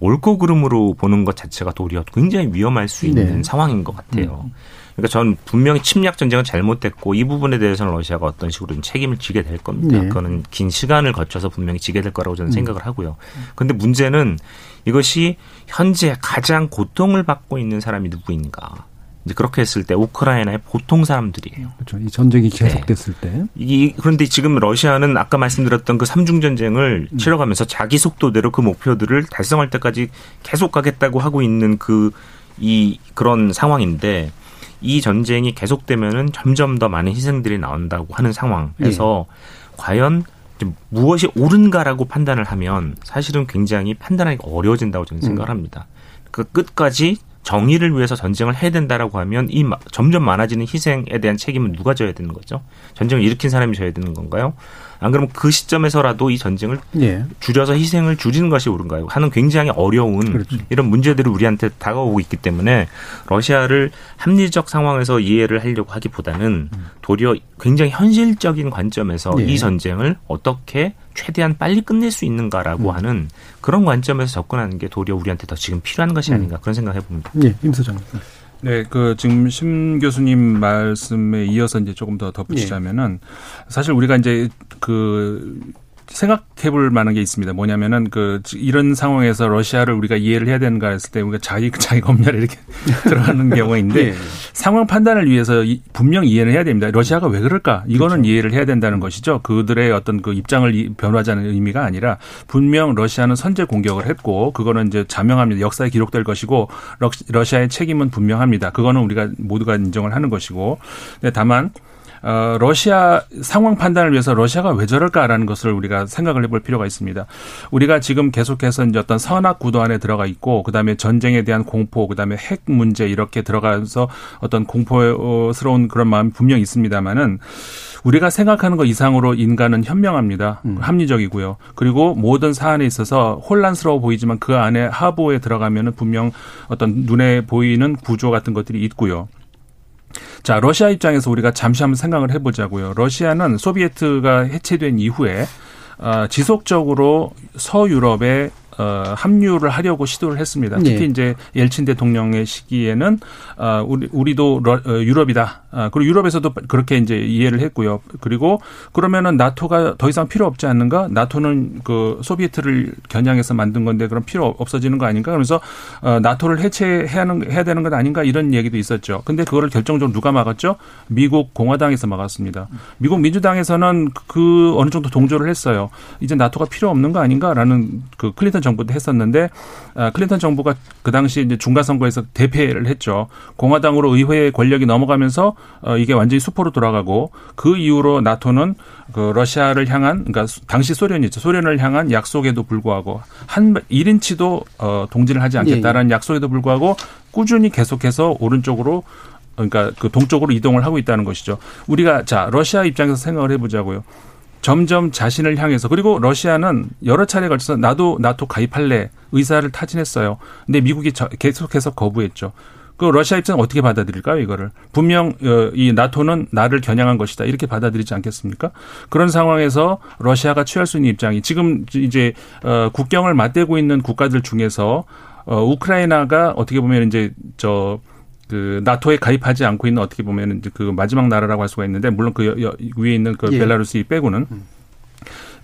옳고 그름으로 보는 것 자체가 도리어 굉장히 위험할 수 있는 네. 상황인 것 같아요. 음. 그러니까 전 분명히 침략 전쟁은 잘못됐고 이 부분에 대해서는 러시아가 어떤 식으로 책임을 지게 될 겁니다. 네. 그거는 긴 시간을 거쳐서 분명히 지게 될 거라고 저는 음. 생각을 하고요. 그런데 문제는 이것이 현재 가장 고통을 받고 있는 사람이 누구인가? 이제 그렇게 했을 때 우크라이나의 보통 사람들이에요. 그렇죠. 이 전쟁이 네. 계속됐을 네. 때. 이 그런데 지금 러시아는 아까 말씀드렸던 그 삼중 전쟁을 음. 치러가면서 자기 속도대로 그 목표들을 달성할 때까지 계속 가겠다고 하고 있는 그 이 그런 상황인데 이 전쟁이 계속되면은 점점 더 많은 희생들이 나온다고 하는 상황에서 네. 과연 무엇이 옳은가라고 판단을 하면 사실은 굉장히 판단하기 어려워진다고 저는 생각을 음. 합니다. 그 끝까지 정의를 위해서 전쟁을 해야 된다라고 하면 이 점점 많아지는 희생에 대한 책임은 누가 져야 되는 거죠? 전쟁을 일으킨 사람이 져야 되는 건가요? 안 그러면 그 시점에서라도 이 전쟁을 예. 줄여서 희생을 줄이는 것이 옳은가요? 하는 굉장히 어려운 그렇죠. 이런 문제들이 우리한테 다가오고 있기 때문에 러시아를 합리적 상황에서 이해를 하려고 하기보다는 도리어 굉장히 현실적인 관점에서 예. 이 전쟁을 어떻게 최대한 빨리 끝낼 수 있는가라고 음. 하는 그런 관점에서 접근하는 게 도리어 우리한테 더 지금 필요한 것이 음. 아닌가 음. 그런 생각을 해봅니다. 예, 임 소장. 네, 그 지금 심 교수님 말씀에 이어서 이제 조금 더 덧붙이자면은 사실 우리가 이제 그 생각해 볼 만한 게 있습니다. 뭐냐면은 그 이런 상황에서 러시아를 우리가 이해를 해야 되는가 했을 때 우리가 자기 자기가 없냐를 이렇게 들어가는 경우인데 예. 상황 판단을 위해서 이- 분명 이해를 해야 됩니다. 러시아가 왜 그럴까? 이거는 그렇죠. 이해를 해야 된다는 것이죠. 그들의 어떤 그 입장을 이- 변호하자는 의미가 아니라 분명 러시아는 선제 공격을 했고 그거는 이제 자명합니다. 역사에 기록될 것이고 러- 러시아의 책임은 분명합니다. 그거는 우리가 모두가 인정을 하는 것이고 근데 다만 어, 러시아 상황 판단을 위해서 러시아가 왜 저럴까라는 것을 우리가 생각을 해볼 필요가 있습니다. 우리가 지금 계속해서 이제 어떤 선악 구도 안에 들어가 있고, 그 다음에 전쟁에 대한 공포, 그 다음에 핵 문제 이렇게 들어가서 어떤 공포스러운 그런 마음이 분명 있습니다만은 우리가 생각하는 것 이상으로 인간은 현명합니다. 합리적이고요. 그리고 모든 사안에 있어서 혼란스러워 보이지만 그 안에 하부에 들어가면은 분명 어떤 눈에 보이는 구조 같은 것들이 있고요. 자, 러시아 입장에서 우리가 잠시 한번 생각을 해보자고요. 러시아는 소비에트가 해체된 이후에 어, 지속적으로 서유럽에 어, 합류를 하려고 시도를 했습니다. 특히 네. 이제 옐친 대통령의 시기에는 어, 우리 우리도 러, 어, 유럽이다. 아, 그리고 유럽에서도 그렇게 이제 이해를 했고요. 그리고 그러면은 나토가 더 이상 필요 없지 않는가? 나토는 그 소비에트를 겨냥해서 만든 건데 그럼 필요 없어지는 거 아닌가? 그러면서 어, 나토를 해체해야 하는 해야 되는 것 아닌가 이런 얘기도 있었죠. 근데 그거를 결정적으로 누가 막았죠? 미국 공화당에서 막았습니다. 미국 민주당에서는 그 어느 정도 동조를 했어요. 이제 나토가 필요 없는 거 아닌가라는 그 클린턴 정부 때 했었는데 아, 클린턴 정부가 그 당시 이제 중간 선거에서 대패를 했죠. 공화당으로 의회 권력이 넘어가면서 어, 이게 완전히 수포로 돌아가고 그 이후로 나토는 그 러시아를 향한 그러니까 수- 당시 소련이죠. 소련을 향한 약속에도 불구하고 한 1인치도 어, 동진을 하지 않겠다라는 약속에도 불구하고 꾸준히 계속해서 오른쪽으로 그러니까 그 동쪽으로 이동을 하고 있다는 것이죠. 우리가 자 러시아 입장에서 생각을 해보자고요. 점점 자신을 향해서 그리고 러시아는 여러 차례 걸쳐서 나도 나토 가입할래 의사를 타진했어요. 근데 미국이 저- 계속해서 거부했죠. 그 러시아 입장은 어떻게 받아들일까요, 이거를? 분명 어, 이 나토는 나를 겨냥한 것이다. 이렇게 받아들이지 않겠습니까? 그런 상황에서 러시아가 취할 수 있는 입장이 지금 이제 어, 국경을 맞대고 있는 국가들 중에서 어, 우크라이나가 어떻게 보면 이제 저그 나토에 가입하지 않고 있는 어떻게 보면 이제 그 마지막 나라라고 할 수가 있는데 물론 그 여- 여- 위에 있는 그 예. 벨라루스 이 빼고는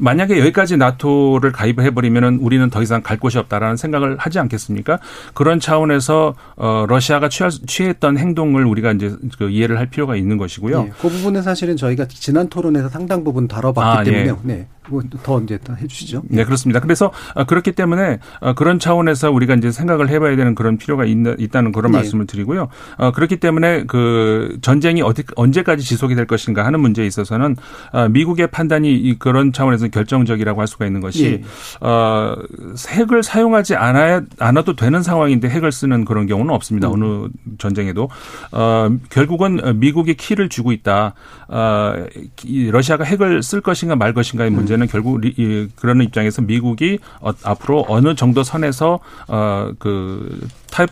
만약에 여기까지 나토를 가입을 해버리면은 우리는 더 이상 갈 곳이 없다라는 생각을 하지 않겠습니까? 그런 차원에서 어 러시아가 취할, 취했던 행동을 우리가 이제 그 이해를 할 필요가 있는 것이고요. 예, 그 부분은 사실은 저희가 지난 토론에서 상당 부분 다뤄봤기 아, 때문에 예. 네, 그거 더 이제 더 해주시죠. 네, 그렇습니다. 그래서 어, 그렇기 때문에 어, 그런 차원에서 우리가 이제 생각을 해봐야 되는 그런 필요가 있다는 그런 네. 말씀을 드리고요. 어, 그렇기 때문에 그 전쟁이 어디, 언제까지 지속이 될 것인가 하는 문제에 있어서는 어, 미국의 판단이 이 그런 차원에서 결정적이라고 할 수가 있는 것이 예. 어, 핵을 사용하지 않아야 않아도 되는 상황인데 핵을 쓰는 그런 경우는 없습니다. 음. 어느 전쟁에도 어, 결국은 미국이 키를 쥐고 있다. 어, 이 러시아가 핵을 쓸 것인가 말 것인가의 문제는 결국 리, 이, 그런 입장에서 미국이 어, 앞으로 어느 정도 선에서 어, 그 타협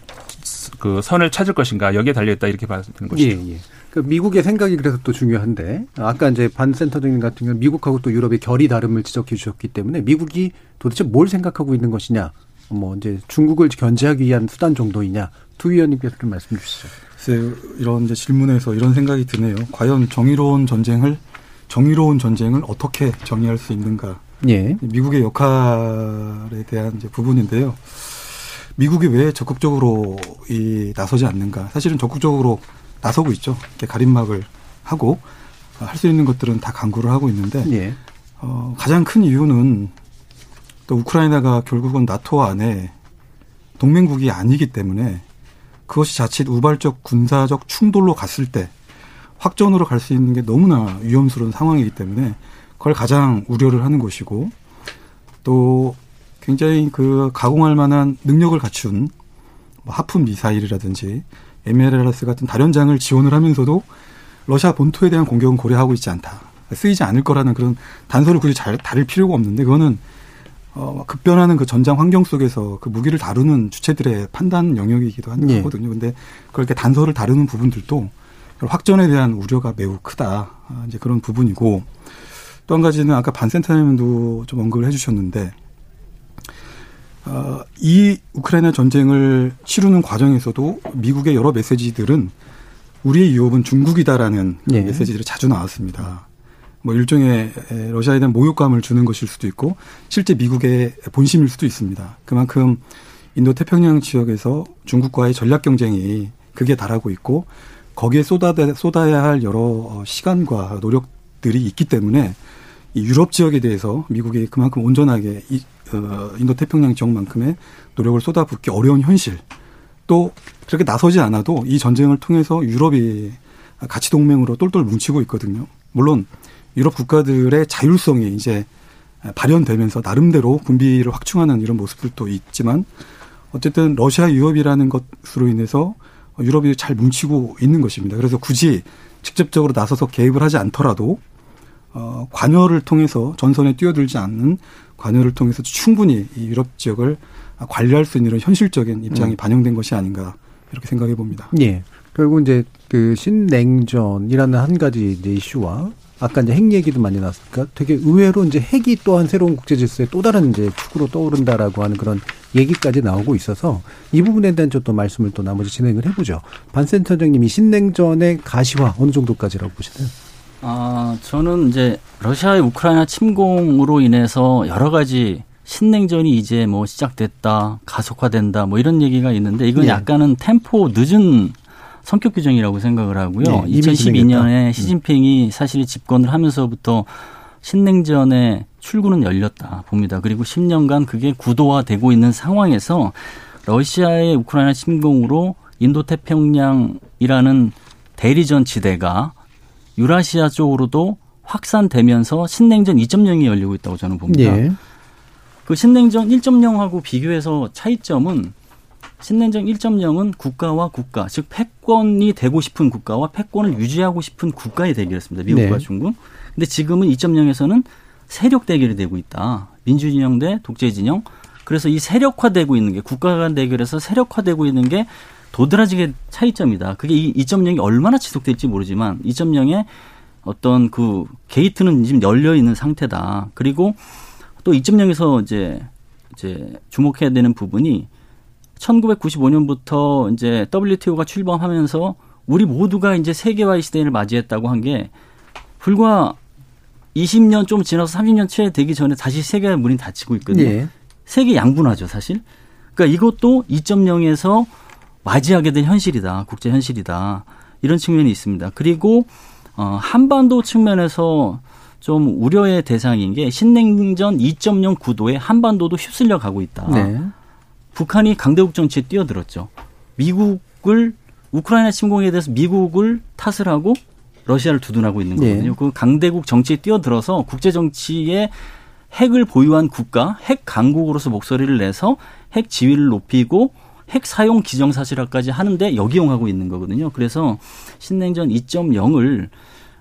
그 선을 찾을 것인가 여기에 달려 있다 이렇게 봐야 되는 예, 것이죠. 예. 그 미국의 생각이 그래서 또 중요한데 아까 이제 반 센터장님 같은 경우는 미국하고 또 유럽의 결이 다름을 지적해 주셨기 때문에 미국이 도대체 뭘 생각하고 있는 것이냐, 뭐 이제 중국을 견제하기 위한 수단 정도이냐, 투 위원님께서 좀 말씀 주시죠. 글쎄 이런 이제 질문에서 이런 생각이 드네요. 과연 정의로운 전쟁을 정의로운 전쟁을 어떻게 정의할 수 있는가? 예. 미국의 역할에 대한 이제 부분인데요. 미국이 왜 적극적으로 이 나서지 않는가? 사실은 적극적으로 나서고 있죠. 이렇게 가림막을 하고 할 수 있는 것들은 다 강구를 하고 있는데 예. 어, 가장 큰 이유는 또 우크라이나가 결국은 나토 안에 동맹국이 아니기 때문에 그것이 자칫 우발적 군사적 충돌로 갔을 때 확전으로 갈 수 있는 게 너무나 위험스러운 상황이기 때문에 그걸 가장 우려를 하는 것이고 또 굉장히 그 가공할 만한 능력을 갖춘 뭐 하품 미사일이라든지 MLRS 같은 다련장을 지원을 하면서도 러시아 본토에 대한 공격은 고려하고 있지 않다. 쓰이지 않을 거라는 그런 단서를 굳이 잘 다룰 필요가 없는데 그거는 어, 급변하는 그 전장 환경 속에서 그 무기를 다루는 주체들의 판단 영역이기도 한 예. 거거든요. 근데 그렇게 단서를 다루는 부분들도 확전에 대한 우려가 매우 크다. 아, 이제 그런 부분이고 또 한 가지는 아까 반센터님도 좀 언급을 해주셨는데 어, 이 우크라이나 전쟁을 치르는 과정에서도 미국의 여러 메시지들은 우리의 위협은 중국이다라는 네. 메시지들이 자주 나왔습니다. 뭐 일종의 러시아에 대한 모욕감을 주는 것일 수도 있고 실제 미국의 본심일 수도 있습니다. 그만큼 인도 태평양 지역에서 중국과의 전략 경쟁이 극에 달하고 있고 거기에 쏟아 쏟아야 할 여러 시간과 노력들이 있기 때문에 이 유럽 지역에 대해서 미국이 그만큼 온전하게 이, 어, 인도 태평양 지역만큼의 노력을 쏟아붓기 어려운 현실 또 그렇게 나서지 않아도 이 전쟁을 통해서 유럽이 가치 동맹으로 똘똘 뭉치고 있거든요. 물론 유럽 국가들의 자율성이 이제 발현되면서 나름대로 군비를 확충하는 이런 모습들도 있지만 어쨌든 러시아 유럽이라는 것으로 인해서 유럽이 잘 뭉치고 있는 것입니다. 그래서 굳이 직접적으로 나서서 개입을 하지 않더라도 어, 관여를 통해서 전선에 뛰어들지 않는 관여를 통해서 충분히 이 유럽 지역을 관리할 수 있는 이런 현실적인 입장이 음. 반영된 것이 아닌가 이렇게 생각해 봅니다. 예. 결국 이제 그 신냉전이라는 한 가지 이제 이슈와 아까 이제 핵 얘기도 많이 나왔으니까 되게 의외로 이제 핵이 또한 새로운 국제 질서의 또 다른 이제 축으로 떠오른다라고 하는 그런 얘기까지 나오고 있어서 이 부분에 대한 좀 또 말씀을 또 나머지 진행을 해보죠. 반센터장님이 신냉전의 가시화 어느 정도까지라고 보시나요? 아, 저는 이제 러시아의 우크라이나 침공으로 인해서 여러 가지 신냉전이 이제 뭐 시작됐다, 가속화된다, 뭐 이런 얘기가 있는데 이건 네. 약간은 템포 늦은 성격 규정이라고 생각을 하고요. 네, 2012년에 음. 시진핑이 사실 집권을 하면서부터 신냉전의 출구는 열렸다 봅니다. 그리고 10년간 그게 구도화되고 있는 상황에서 러시아의 우크라이나 침공으로 인도 태평양이라는 대리전 지대가 유라시아 쪽으로도 확산되면서 신냉전 2.0이 열리고 있다고 저는 봅니다. 예. 그 신냉전 1.0하고 비교해서 차이점은 신냉전 1.0은 국가와 국가, 즉 패권이 되고 싶은 국가와 패권을 유지하고 싶은 국가의 대결이었습니다. 미국과 네. 중국. 근데 지금은 2.0에서는 세력 대결이 되고 있다. 민주 진영 대 독재 진영. 그래서 이 세력화되고 있는 게 국가 간 대결에서 세력화되고 있는 게 도드라지게 차이점이다. 그게 이 2.0이 얼마나 지속될지 모르지만 2.0의 어떤 그 게이트는 지금 열려 있는 상태다. 그리고 또 2.0에서 이제 이제 주목해야 되는 부분이 1995년부터 이제 WTO가 출범하면서 우리 모두가 이제 세계화의 시대를 맞이했다고 한 게 불과 20년 좀 지나서 30년 채 되기 전에 다시 세계의 문이 닫히고 있거든요. 예. 세계 양분화죠, 사실. 그러니까 이것도 2.0에서 맞이하게 된 현실이다. 국제 현실이다. 이런 측면이 있습니다. 그리고 어 한반도 측면에서 좀 우려의 대상인 게 신냉전 2.0 구도에 한반도도 휩쓸려 가고 있다. 네. 북한이 강대국 정치에 뛰어들었죠. 미국을 우크라이나 침공에 대해서 미국을 탓을 하고 러시아를 두둔하고 있는 네. 거거든요. 네. 그 강대국 정치에 뛰어들어서 국제 정치에 핵을 보유한 국가, 핵 강국으로서 목소리를 내서 핵 지위를 높이고 핵 사용 기정 사실화까지 하는데 역이용하고 있는 거거든요. 그래서 신냉전 2.0을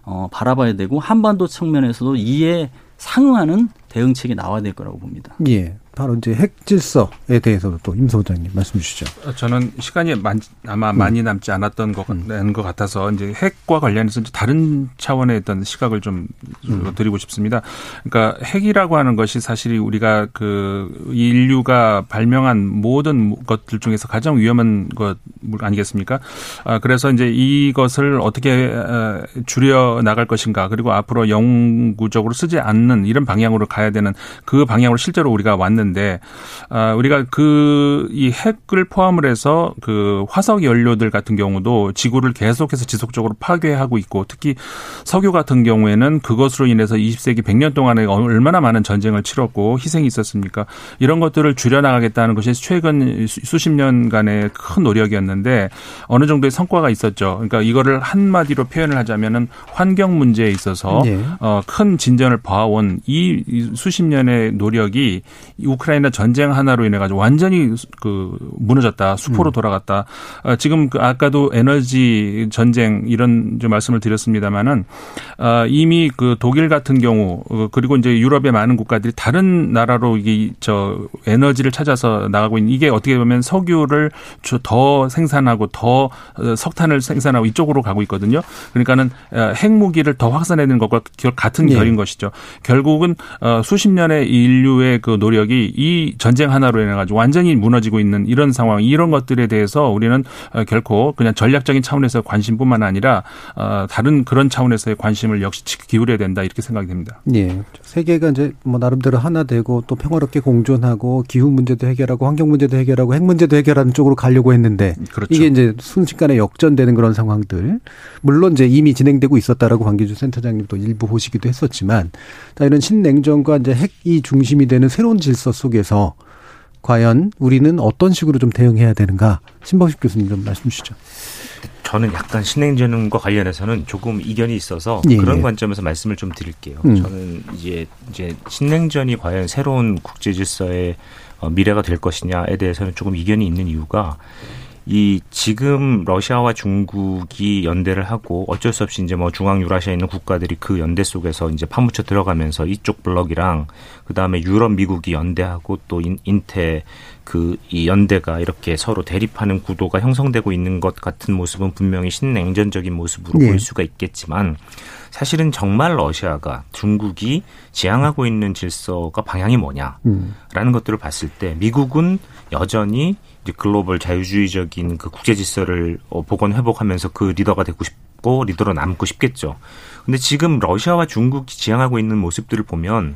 어, 바라봐야 되고 한반도 측면에서도 이에 상응하는 대응책이 나와야 될 거라고 봅니다. 예. 바로 이제 핵 질서에 대해서도 또 임 소장님 말씀 주시죠. 저는 시간이 많, 아마 음. 많이 남지 않았던 것, 음. 것 같아서 이제 핵과 관련해서 이제 다른 차원의 어떤 시각을 좀 음. 드리고 싶습니다. 그러니까 핵이라고 하는 것이 사실 우리가 그 인류가 발명한 모든 것들 중에서 가장 위험한 것 아니겠습니까? 아, 그래서 이제 이것을 어떻게 줄여 나갈 것인가 그리고 앞으로 영구적으로 쓰지 않는 이런 방향으로 가야 되는 그 방향으로 실제로 우리가 왔는 있는데 아, 우리가 그 이 핵을 포함을 해서 그 화석 연료들 같은 경우도 지구를 계속해서 지속적으로 파괴하고 있고 특히 석유 같은 경우에는 그것으로 인해서 20세기 100년 동안에 얼마나 많은 전쟁을 치렀고 희생이 있었습니까? 이런 것들을 줄여나가겠다는 것이 최근 수십 년간의 큰 노력이었는데 어느 정도의 성과가 있었죠. 그러니까 이거를 한마디로 표현을 하자면은 환경 문제에 있어서 네. 어, 큰 진전을 봐온 이 수십 년의 노력이 우크라이나 전쟁 하나로 인해 가지고 완전히 그 무너졌다 수포로 음. 돌아갔다. 어, 지금 그 아까도 에너지 전쟁 이런 좀 말씀을 드렸습니다마는 어, 이미 그 독일 같은 경우 어, 그리고 이제 유럽의 많은 국가들이 다른 나라로 이게 저 에너지를 찾아서 나가고 있는 이게 어떻게 보면 석유를 더 생산하고 더 어, 석탄을 생산하고 이쪽으로 가고 있거든요. 그러니까는 핵무기를 더 확산해내는 것과 같은 예. 결인 것이죠. 결국은 수십 년의 인류의 그 노력이 이 전쟁 하나로 인해 가지고 완전히 무너지고 있는 이런 상황, 이런 것들에 대해서 우리는 어, 결코 그냥 전략적인 차원에서 관심뿐만 아니라 어, 다른 그런 차원에서의 관심을 역시 기울여야 된다 이렇게 생각이 됩니다. 예. 세계가 이제 뭐 나름대로 하나 되고 또 평화롭게 공존하고 기후 문제도 해결하고 환경 문제도 해결하고 핵 문제도 해결하는 쪽으로 가려고 했는데 그렇죠. 이게 이제 순식간에 역전되는 그런 상황들 물론 이제 이미 진행되고 있었다라고 광기주 센터장님도 일부 보시기도 했었지만 자 이런 신냉전 과 이제 핵이 중심이 되는 새로운 질서 속에서 과연 우리는 어떤 식으로 좀 대응해야 되는가 신범식 교수님 좀 말씀 주시죠. 저는 약간 신행전과 관련해서는 조금 이견이 있어서 예. 그런 예. 관점에서 말씀을 좀 드릴게요. 음. 저는 이제 이제 신냉전이 과연 새로운 국제 질서의 어, 미래가 될 것이냐에 대해서는 조금 이견이 있는 이유가 이 지금 러시아와 중국이 연대를 하고 어쩔 수 없이 이제 뭐 중앙 유라시아에 있는 국가들이 그 연대 속에서 이제 파묻혀 들어가면서 이쪽 블럭이랑 그 다음에 유럽 미국이 연대하고 또 인, 인테 그이 연대가 이렇게 서로 대립하는 구도가 형성되고 있는 것 같은 모습은 분명히 신냉전적인 모습으로 네. 보일 수가 있겠지만 사실은 정말 러시아가 중국이 지향하고 있는 질서가 방향이 뭐냐라는 음. 것들을 봤을 때 미국은 여전히 글로벌 자유주의적인 그 국제 질서를 어, 복원 회복하면서 그 리더가 되고 싶고 리더로 남고 싶겠죠. 근데 지금 러시아와 중국이 지향하고 있는 모습들을 보면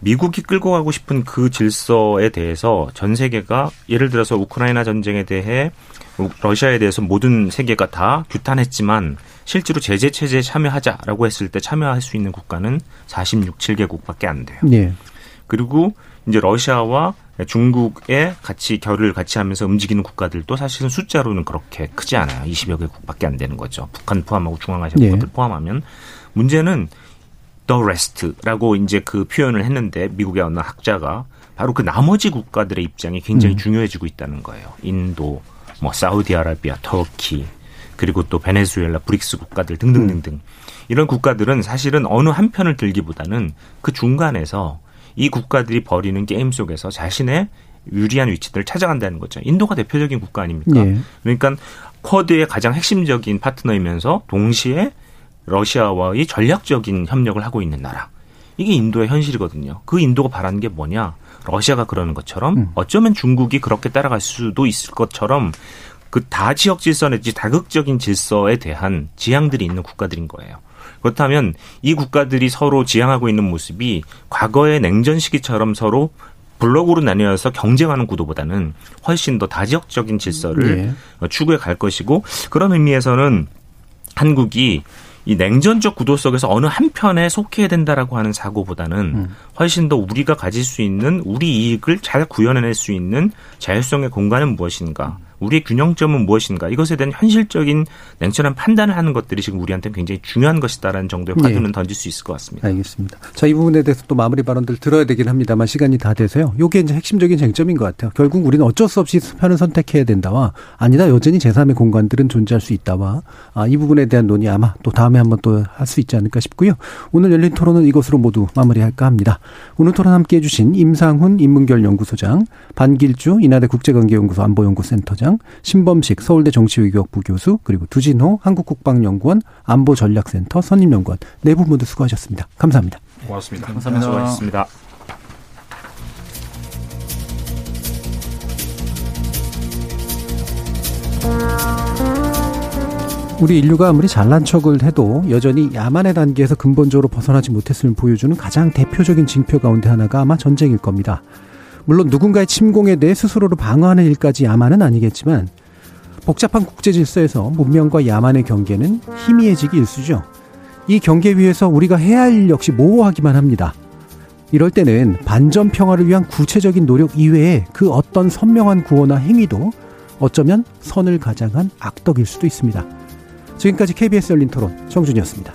미국이 끌고 가고 싶은 그 질서에 대해서 전 세계가 예를 들어서 우크라이나 전쟁에 대해 러시아에 대해서 모든 세계가 다 규탄했지만 실제로 제재 체제에 참여하자라고 했을 때 참여할 수 있는 국가는 46, 7개국밖에 안 돼요. 네. 그리고 이제 러시아와 중국에 같이 결을 같이 하면서 움직이는 국가들도 사실은 숫자로는 그렇게 크지 않아요. 20여 개국밖에 안 되는 거죠. 북한 포함하고 중앙아시아 네. 국가들 포함하면 문제는 the rest라고 이제 그 표현을 했는데 미국의 어느 학자가 바로 그 나머지 국가들의 입장이 굉장히 음. 중요해지고 있다는 거예요. 인도, 뭐 사우디아라비아, 터키, 그리고 또 베네수엘라, 브릭스 국가들 등등등등. 음. 이런 국가들은 사실은 어느 한 편을 들기보다는 그 중간에서 이 국가들이 벌이는 게임 속에서 자신의 유리한 위치들을 찾아간다는 거죠. 인도가 대표적인 국가 아닙니까? 예. 그러니까 쿼드의 가장 핵심적인 파트너이면서 동시에 러시아와의 전략적인 협력을 하고 있는 나라. 이게 인도의 현실이거든요. 그 인도가 바라는 게 뭐냐? 러시아가 그러는 것처럼 음. 어쩌면 중국이 그렇게 따라갈 수도 있을 것처럼 그 다 지역 질서 내지 다극적인 질서에 대한 지향들이 있는 국가들인 거예요. 그렇다면 이 국가들이 서로 지향하고 있는 모습이 과거의 냉전 시기처럼 서로 블록으로 나뉘어서 경쟁하는 구도보다는 훨씬 더 다지역적인 질서를 네. 추구해 갈 것이고 그런 의미에서는 한국이 이 냉전적 구도 속에서 어느 한편에 속해야 된다라고 하는 사고보다는 음. 훨씬 더 우리가 가질 수 있는 우리 이익을 잘 구현해낼 수 있는 자율성의 공간은 무엇인가 우리의 균형점은 무엇인가 이것에 대한 현실적인 냉철한 판단을 하는 것들이 지금 우리한테 굉장히 중요한 것이다라는 정도의 네. 화두는 네. 던질 수 있을 것 같습니다. 알겠습니다. 자, 이 부분에 대해서 또 마무리 발언들 들어야 되긴 합니다만 시간이 다 돼서요. 요게 이제 핵심적인 쟁점인 것 같아요. 결국 우리는 어쩔 수 없이 편을 선택해야 된다와 아니다 여전히 제3의 공간들은 존재할 수 있다와 아, 이 부분에 대한 논의 아마 또 다음에 한번 또 할 수 있지 않을까 싶고요. 오늘 열린 토론은 이것으로 모두 마무리할까 합니다. 오늘 토론 함께 해 주신 임상훈 인문결 연구소장, 반길주 인하대 국제관계연구소 안보연구센터장 부장, 신범식 서울대 정치외교학부 교수, 그리고 두진호 한국국방연구원 안보전략센터 선임연구원 네 분 모두 수고하셨습니다. 감사합니다. 고맙습니다. 감사합니다. 수고하셨습니다. 우리 인류가 아무리 잘난 척을 해도 여전히 야만의 단계에서 근본적으로 벗어나지 못했음을 보여주는 가장 대표적인 징표 가운데 하나가 아마 전쟁일 겁니다. 물론 누군가의 침공에 대해 스스로를 방어하는 일까지 야만은 아니겠지만 복잡한 국제 질서에서 문명과 야만의 경계는 희미해지기 일쑤죠. 이 경계 위에서 우리가 해야 할 일 역시 모호하기만 합니다. 이럴 때는 반전 평화를 위한 구체적인 노력 이외에 그 어떤 선명한 구호나 행위도 어쩌면 선을 가장한 악덕일 수도 있습니다. 지금까지 KBS 열린 토론 정준이었습니다.